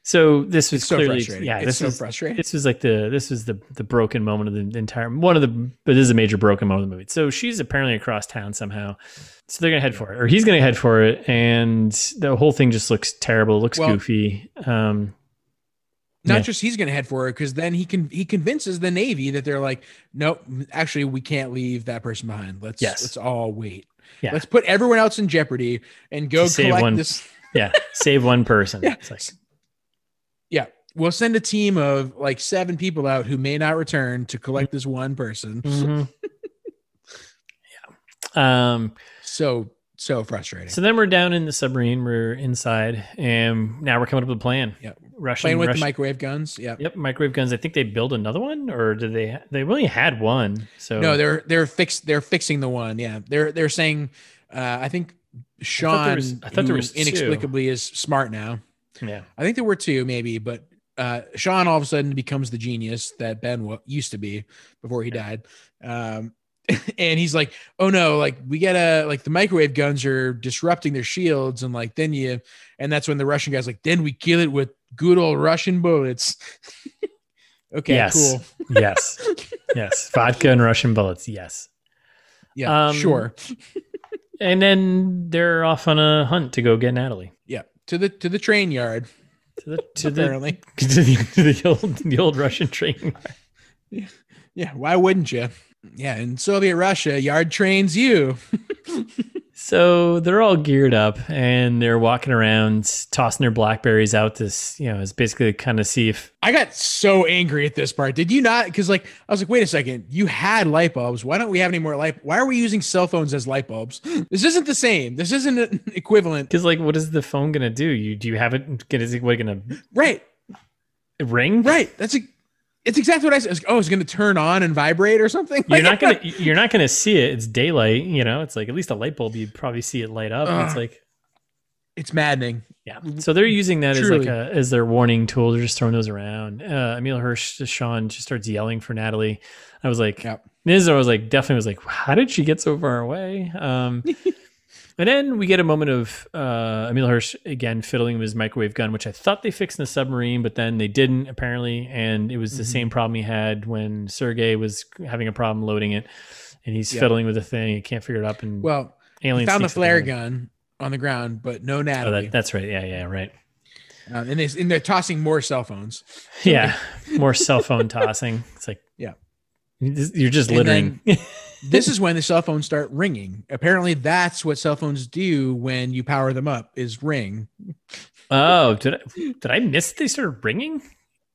So this was so clearly, frustrating. yeah, it's this so was frustrating. this was like the this was the the broken moment of the entire one of the but this is a major broken moment of the movie. So she's apparently across town somehow. So they're gonna head for it, or he's gonna head for it, and the whole thing just looks terrible, looks Well- goofy. Um, not Yeah. just he's going to head for it because then he can he convinces the Navy that they're like, nope, actually we can't leave that person behind. Let's Yes. let's all wait. Yeah. Let's put everyone else in jeopardy and go save collect one- this. Yeah, save one person. Yeah. It's like, Yeah, we'll send a team of like seven people out who may not return to collect this one person. mhm. yeah. Um. So so frustrating. So then we're down in the submarine. We're inside, and now we're coming up with a plan. Yep. Russian. Playing with Russian- the microwave guns. Yeah. Yep, microwave guns. I think they build another one, or did they? They only had one. So No, they're they're fixed. they're fixing the one. Yeah, they're they're saying. Uh, I think Sean, there was- I thought there was two. inexplicably is smart now. yeah. I think there were two, maybe, but uh, Sean all of a sudden becomes the genius that Ben used to be before he died. Um, and he's like, "Oh no, like we gotta like the microwave guns are disrupting their shields, and like then you, and that's when the Russian guy's like, then we kill it with good old Russian bullets." okay, Yes. cool. Yes. yes. Vodka and Russian bullets. Yes. Yeah, Um, sure. And then they're off on a hunt to go get Natalie. Yeah, to the to the train yard. To the to the Apparently, to the, to the old the old Russian train. yeah. Why wouldn't you? Yeah, in Soviet Russia, yard trains you. So they're all geared up and they're walking around, tossing their blackberries out. to, you know, is basically kind of see if I got so angry at this part. Did you not? Because like I was like, wait a second, you had light bulbs. Why don't we have any more light? Why are we using cell phones as light bulbs? This isn't the same. This isn't equivalent. because like, what is the phone gonna do? You do you have it? Get it gonna Right, ring? right. That's a, it's exactly what I said. Oh, it's going to turn on and vibrate or something. You're Like, not gonna you're not gonna see it. It's daylight. You know, it's like at least a light bulb. You'd probably see it light up. It's like It's maddening. Yeah. So they're using that as like a as their warning tool. They're just throwing those around. Uh, Emile Hirsch, Sean just starts yelling for Natalie. I was like, Yep. Was like, definitely was like, how did she get so far away? Um, and then we get a moment of uh, Emile Hirsch again fiddling with his microwave gun, which I thought they fixed in the submarine, but then they didn't apparently, and it was the Mhm. same problem he had when Sergey was having a problem loading it, and he's Yep. fiddling with the thing. He can't figure it up, and Well, alien found the flare gun on the ground, but no Oh, Natalie. that, that's right. Yeah, yeah, right. uh, and, they, and they're tossing more cell phones. Yeah, more cell phone tossing. It's like, Yeah. you're just littering. this is when the cell phones start ringing. Apparently, that's what cell phones do when you power them up is ring. oh, did I did I miss? They started ringing.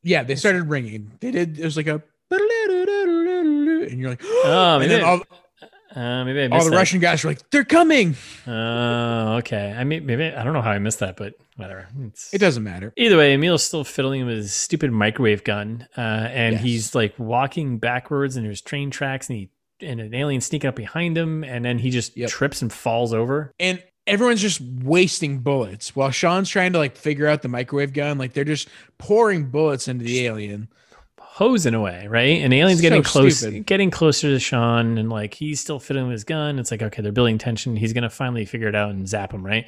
Yeah, they started ringing. They did. It was like a, and you're like, Oh, and then all, uh, maybe I all the that. Russian guys were like, they're coming. Oh, okay. I mean, maybe I don't know how I missed that, but whatever. It's, It doesn't matter. Either way, Emile's still fiddling with his stupid microwave gun, uh, and Yes. he's like walking backwards, and there's train tracks, and he and an alien sneaking up behind him, and then he just Yep. trips and falls over. And everyone's just wasting bullets while Sean's trying to like figure out the microwave gun. Like they're just pouring bullets into the alien. hosing away, right? And alien's getting So close, stupid. getting closer to Sean, and like he's still fiddling with his gun. It's like okay, they're building tension. He's gonna finally figure it out and zap him, right?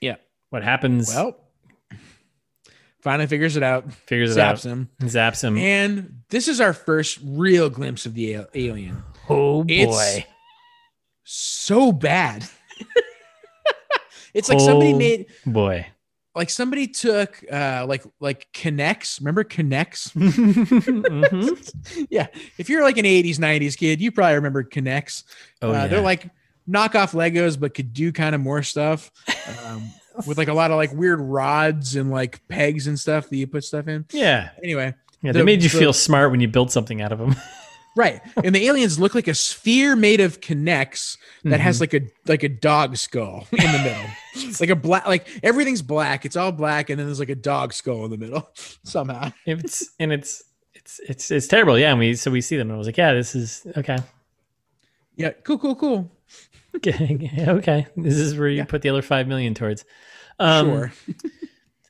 Yeah. What happens? Well, finally figures it out, figures it zaps out, Zaps him. zaps him. And this is our first real glimpse of the alien. Oh boy! It's- So bad. it's like somebody Oh. made boy. like somebody took uh like like K'Nex remember K'Nex Mhm. yeah if you're like an 80s 90s kid you probably remember K'Nex Oh uh, yeah. they're like knockoff legos but could do kind of more stuff um, with like a lot of like weird rods and like pegs and stuff that you put stuff in yeah, anyway yeah. They the- made you the- feel smart when you built something out of them. Right and the aliens look like a sphere made of K'Nex that has Mhm. like a like a dog skull in the middle It's like a black like everything's black it's all black and then there's like a dog skull in the middle somehow it's and it's it's it's it's terrible. Yeah, and we so we see them, and I was like, yeah, this is okay. yeah cool cool cool okay, this is where you Yeah. put the other five million towards. Um, sure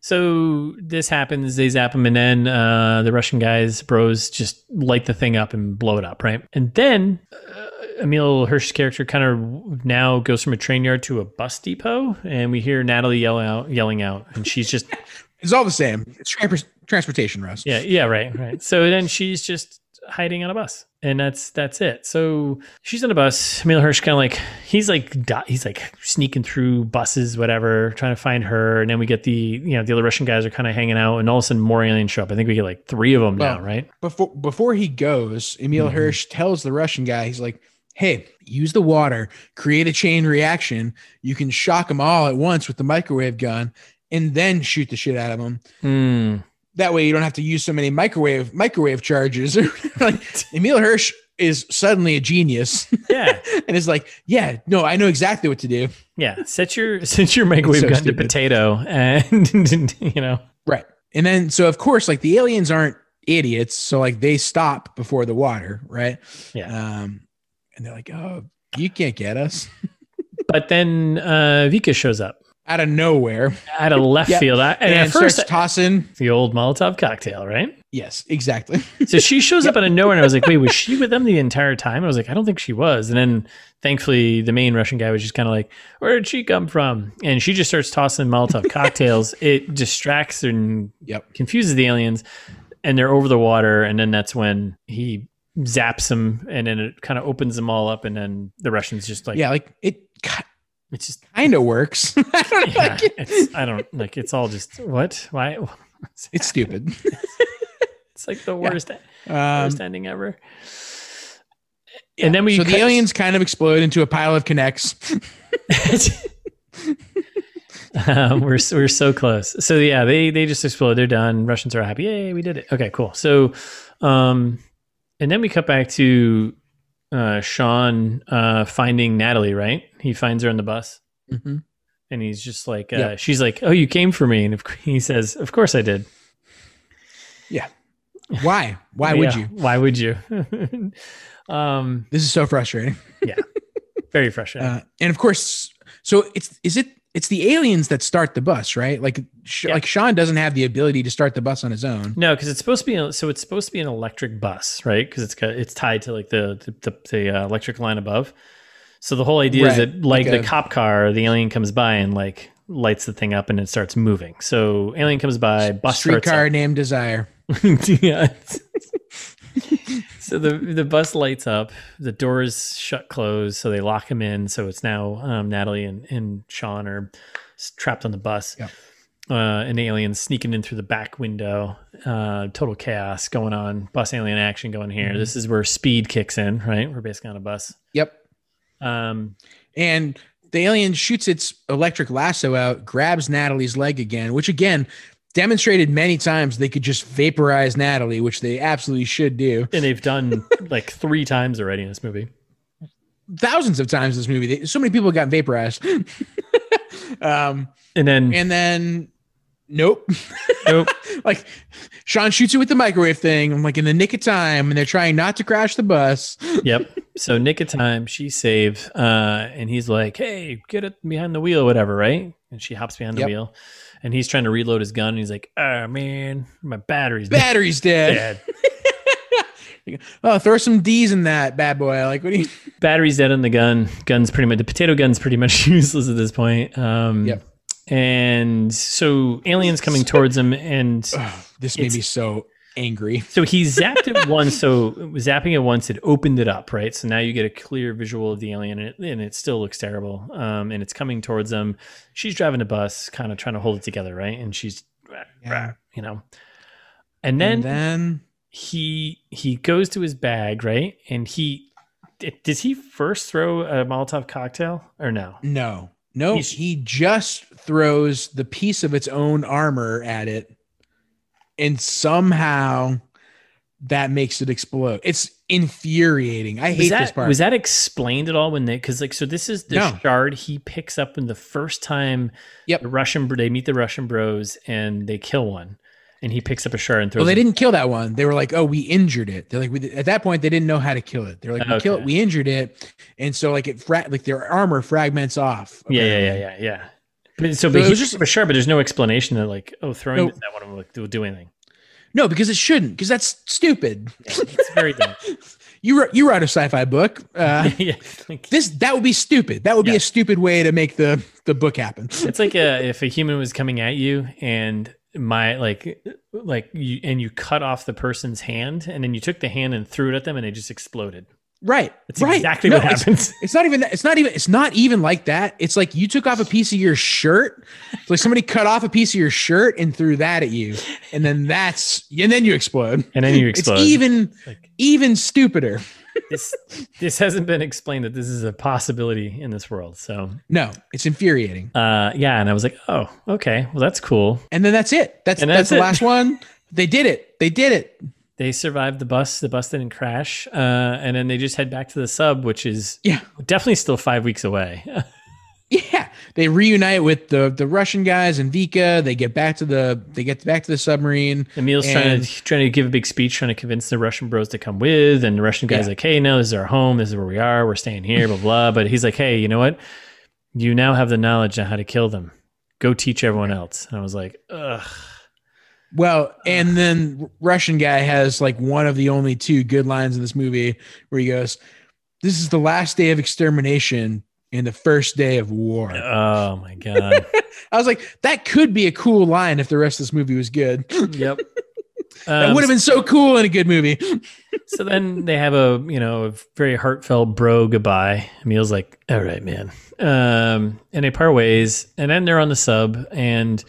So this happens, they zap him, and then uh, the Russian guys, bros, just light the thing up and blow it up, right? And then uh, Emile Hirsch's character kind of now goes from a train yard to a bus depot, and we hear Natalie yell out, yelling out, and she's just, It's all the same. It's trans- transportation, Russ. yeah, yeah, right, right. So then she's just hiding on a bus, and that's that's it. So she's on a bus. Emile Hirsch kind of like he's like he's like sneaking through buses, whatever, trying to find her. And then we get the you know the other Russian guys are kind of hanging out, and all of a sudden more aliens show up. I think we get like three of them now, right? before before he goes, Emile Mhm. Hirsch tells the Russian guy, he's like, "Hey, use the water, create a chain reaction. You can shock them all at once with the microwave gun, and then shoot the shit out of them. Mm. That way, you don't have to use so many microwave microwave charges." like Emile Hirsch is suddenly a genius, Yeah, and it's like, "Yeah, no, I know exactly what to do." yeah. Set your set your microwave so gun stupid. to potato, and you know, Right. And then, so of course, like the aliens aren't idiots. So, like, they stop before the water, right? Yeah. Um, and they're like, oh, you can't get us but then uh, Vika shows up out of nowhere. out of left Yep. field, and, And, at first tossing. the old Molotov cocktail, right? Yes, exactly. So she shows up out of nowhere, and I was like, "Wait, was she with them the entire time?" I was like, "I don't think she was." And then, thankfully, the main Russian guy was just kind of like, "Where did she come from?" And she just starts tossing Molotov cocktails. It distracts and Yep. confuses the aliens, and they're over the water. And then that's when he zaps them, and then it kind of opens them all up, and then the Russians just like, yeah, like it it's just kind of works. I don't yeah, like, it's, I don't like it's all just what why it's stupid. it's like the worst Um, worst ending ever. And then we so the aliens kind of explode into a pile of K'Nex. um, we're we're so close. So yeah, they they just explode. They're done. Russians are happy. Yay, we did it. Okay, cool. So, um, and then we cut back to uh, Sean uh, finding Natalie. Right, he finds her on the bus, Mhm. and he's just like, uh, Yep. she's like, "Oh, you came for me," and he says, "Of course I did." Yeah. Why? Why would you? Why would you? um, This is so frustrating. Yeah. Very frustrating. Uh, and of course, so it's is it it's the aliens that start the bus, right? Like sh- Yeah. like Sean doesn't have the ability to start the bus on his own. No, because it's supposed to be a, so it's supposed to be an electric bus, right? Because it's got, it's tied to like the the, the, the uh, electric line above. So the whole idea is that like, like the cop car, the alien comes by and like lights the thing up and it starts moving. So alien comes by, bus starts Streetcar named Desire. yeah. so the the bus lights up, the doors shut close, so they lock him in. So it's now um, Natalie and, and Sean are trapped on the bus. Yep. Uh, an alien sneaking in through the back window. Uh, total chaos going on. Bus alien action going here. Mhm. This is where speed kicks in, right? We're basically on a bus. Yep. Um, And the alien shoots its electric lasso out, grabs Natalie's leg again, which again demonstrated many times they could just vaporize Natalie, which they absolutely should do. and they've done like three times already in this movie. Thousands of times in this movie. They, so many people got vaporized. um, And then and then nope. Nope. like Sean shoots you with the microwave thing. I'm like in the nick of time, and they're trying not to crash the bus. yep. So nick of time, she save, uh, and he's like, "Hey, get it behind the wheel, whatever, right?" And she hops behind the Yep. wheel, and he's trying to reload his gun, and he's like, "Oh man, my battery's Battery's dead. dead. Oh, throw some D's in that bad boy. Like what do you? battery's dead on the gun. Gun's pretty much the potato gun's pretty much useless at this point. Um, Yep. And so aliens coming towards him, and this made me so angry. So he zapped it once. So zapping it once, it opened it up, right? So now you get a clear visual of the alien, and it, and it still looks terrible. Um, and it's coming towards them. She's driving a bus, kind of trying to hold it together, right? And she's, Yeah. you know, and then, and then he he goes to his bag, right? And he does he first throw a Molotov cocktail or no? no, no, He's- he just throws the piece of its own armor at it, and somehow that makes it explode. It's infuriating. I Was hate that this part. was that explained at all when they because like so this is the No. shard he picks up when the first time Yep. the Russian they meet the Russian bros and they kill one and he picks up a shard and throws well, they didn't kill that one. They were like, "Oh, we injured it." They're like, we, at that point, they didn't know how to kill it. They're like, "We kill it. We injured it," and so like it fra- like their armor fragments off. yeah yeah yeah apparently. yeah yeah but, so So but it was just a shard but there's no explanation that like oh throwing that one will, will do anything No, because it shouldn't. Because that's stupid. it's very dumb You wrote you wrote a sci-fi book. Uh, yeah this that would be stupid. That would be a stupid way to make the the book happen. it's like a, if a human was coming at you and my like like you and you cut off the person's hand and then you took the hand and threw it at them and it just exploded. Right. That's right. exactly No, what it's- happens. It's not even that. It's not even. It's not even like that. It's like you took off a piece of your shirt. It's like somebody cut off a piece of your shirt and threw that at you, and then that's and then you explode. And then you explode. It's even Like, even stupider. this this hasn't been explained that this is a possibility in this world. So No, it's infuriating. uh yeah, and I was like, oh, okay, well that's cool. And then that's it. That's And that's, that's the last one. They did it. They did it. They survived the bus. The bus didn't crash, uh, and then they just head back to the sub, which is Yeah. definitely still five weeks away. Yeah, they reunite with the the Russian guys and Vika. They get back to the they get back to the submarine. Emile's trying to trying to give a big speech, trying to convince the Russian bros to come with, and the Russian guy's Yeah. like, "Hey, no, this is our home. This is where we are. We're staying here." Blah blah. But he's like, "Hey, you know what? You now have the knowledge on how to kill them. Go teach everyone else." And I was like, "Ugh." Well, and then Russian guy has like one of the only two good lines in this movie where he goes, "This is the last day of extermination and the first day of war." Oh my god. I was like, that could be a cool line if the rest of this movie was good. yep. that Um, would have been so cool in a good movie. so then they have a you know a very heartfelt bro goodbye. Emile's like, "All right, man," um, and they part ways, and then they're on the sub and.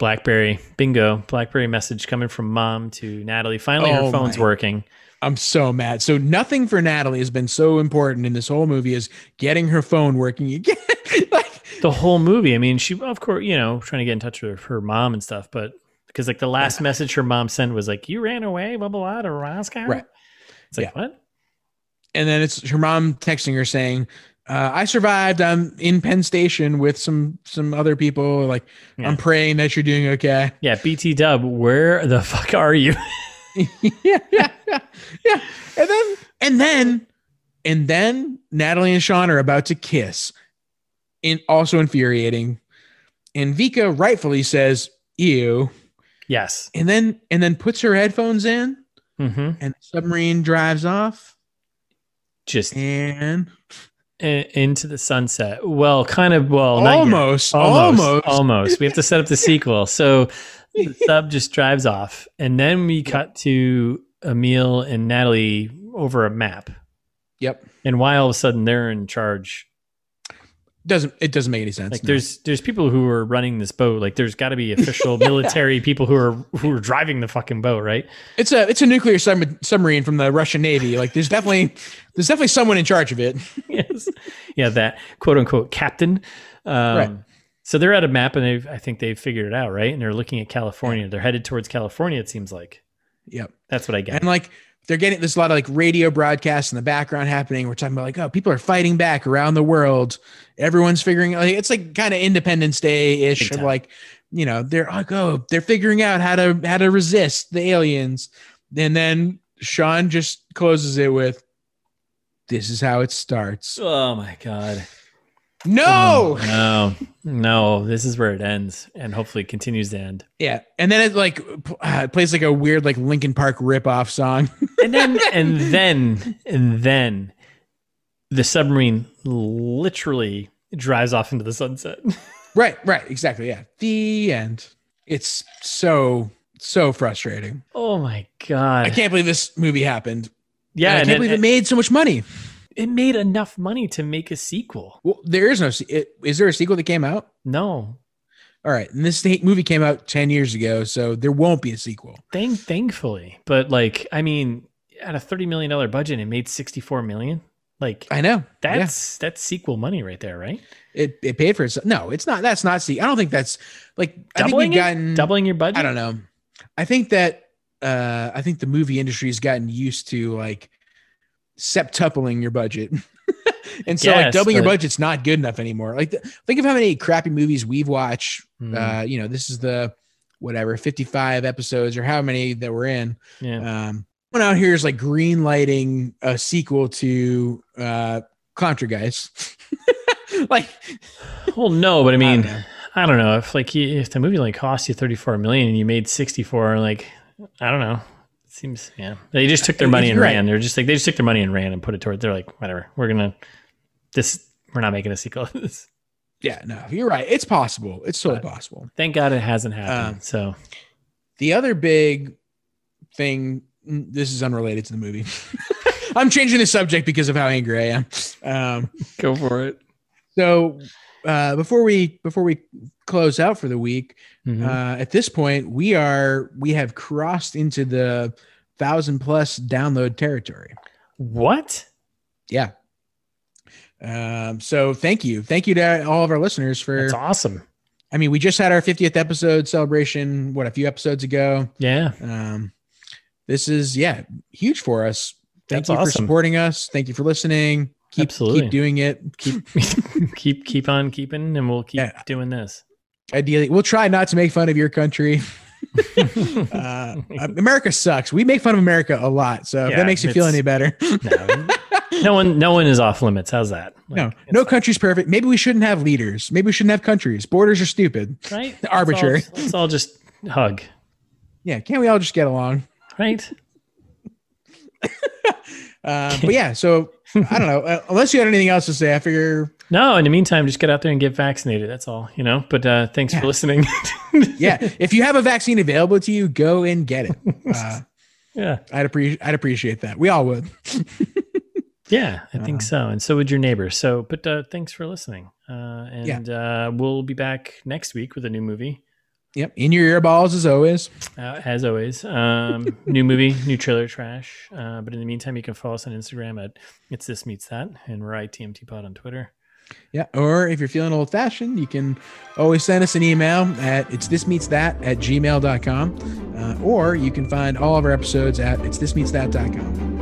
BlackBerry, bingo, BlackBerry message coming from mom to Natalie. Finally, her Oh phone's my. working. I'm so mad. So nothing for Natalie has been so important in this whole movie as getting her phone working again. like, The whole movie. I mean, she, of course, you know, trying to get in touch with her mom and stuff, but because like the last message her mom sent was like, "You ran away, blah blah blah, to Moscow." Right. It's like what? and then it's her mom texting her saying, uh, "I survived. I'm in Penn Station with some some other people. Like, Yeah. I'm praying that you're doing okay." Yeah, BT Dub, where the fuck are you? yeah, yeah, yeah, yeah. And then, and then, and then Natalie and Sean are about to kiss. In also infuriating. And Vika rightfully says, "Ew," yes. and then and then puts her headphones in, hmm and the submarine drives off. Just And into the sunset. Well, kind of. Well, almost, almost, almost, almost. We have to set up the sequel. So the sub just drives off, and then we cut to Emile and Natalie over a map. Yep. And why all of a sudden they're in charge Doesn't it doesn't make any sense? like no. there's there's people who are running this boat like there's got to be official military people who are who are driving the fucking boat right it's a it's a nuclear sub- submarine from the Russian Navy. Like there's definitely there's definitely someone in charge of it. yes yeah that quote unquote captain um Right. so they're at a map and they i think they've figured it out right and they're looking at california they're headed towards california it seems like Yep. that's what i get And like they're getting there's a lot of like radio broadcasts in the background happening. We're talking about like, oh, people are fighting back around the world. Everyone's figuring like it's like kind of Independence Day ish of like, you know, they're like, oh, they're figuring out how to how to resist the aliens. And then Sean just closes it with this is how it starts. oh my god No. Oh, no no this is where it ends and hopefully continues to end Yeah. And then it like uh, it plays like a weird like Linkin Park rip off song. and then and then and then the submarine literally drives off into the sunset right, right, exactly. Yeah. The end. It's so so frustrating. oh my god I can't believe this movie happened. yeah And I can't it, believe it made so much money. It made enough money to make a sequel Well, there is no. it- Is there a sequel that came out? no All right, and this movie came out ten years ago, so there won't be a sequel. thank thankfully but like i mean at a 30 million dollar budget it made 64 million like I know Yeah. that's that's sequel money right there right it. It paid for itself. No, it's not. That's not. See, I don't think that's like. Doubling it? gotten. doubling your budget I don't know. I think that. uh I think the movie industry has gotten used to like septupling your budget. and so like Yes, doubling your budget's not good enough anymore. Like th- think of how many crappy movies we've watched. Hmm, Uh, you know, this is the whatever 55 episodes or how many that we're in. yeah Um, one out here is like green lighting a sequel to uh Contra Guys. like, well no but i mean don't know. I don't know if like if the movie only cost you 34 million and you made 64 like I don't know seems yeah they just took their money and You're right. ran they're just like they just took their money and ran and put it toward they're like whatever we're gonna this we're not making a sequel of this Yeah, no, you're right. It's possible. It's totally possible. Thank God it hasn't happened. Um, so The other big thing, this is unrelated to the movie. I'm changing the subject because of how angry I am. Um, go for it. so uh, before we before we close out for the week, Mhm. uh, at this point we are we have crossed into the thousand plus download territory. what? Yeah. Um, so thank you, thank you to all of our listeners for. That's awesome. I mean, we just had our 50th episode celebration. What a few episodes ago. Yeah. Um, this is yeah huge for us. Thank That's you for supporting us. Thank you for listening. Keep Absolutely. keep doing it. Keep keep keep on keeping and we'll keep Yeah. doing this. ideally we'll try not to make fun of your country. uh, America sucks. We make fun of America a lot. So if that makes you feel any better. no, no one no one is off limits. How's that? no, Like, no it's country's perfect. Maybe we shouldn't have leaders. Maybe we shouldn't have countries. Borders are stupid. fine, right? arbitrary. Let's all, let's all just hug. Yeah, can't we all just get along? Right? Uh, but yeah, so I don't know. Uh, unless you had anything else to say, I figure No, in the meantime, just get out there and get vaccinated. That's all, you know. But uh, thanks Yeah. for listening. yeah, if you have a vaccine available to you, go and get it. Uh, yeah. I'd appreciate I'd appreciate that. We all would. Yeah, I think Uh, so. And so would your neighbors. So, but uh, thanks for listening. Uh, and uh, we'll be back next week with a new movie. Yep. In your earballs as always. Uh, as always, um, new movie, new trailer trash. Uh, but in the meantime, you can follow us on Instagram at It's This Meets That, and we're ITMT Pod on Twitter. Yeah. Or if you're feeling old fashioned, you can always send us an email at it's this meets that at gmail.com. Uh, or you can find all of our episodes at it's this meets that.com.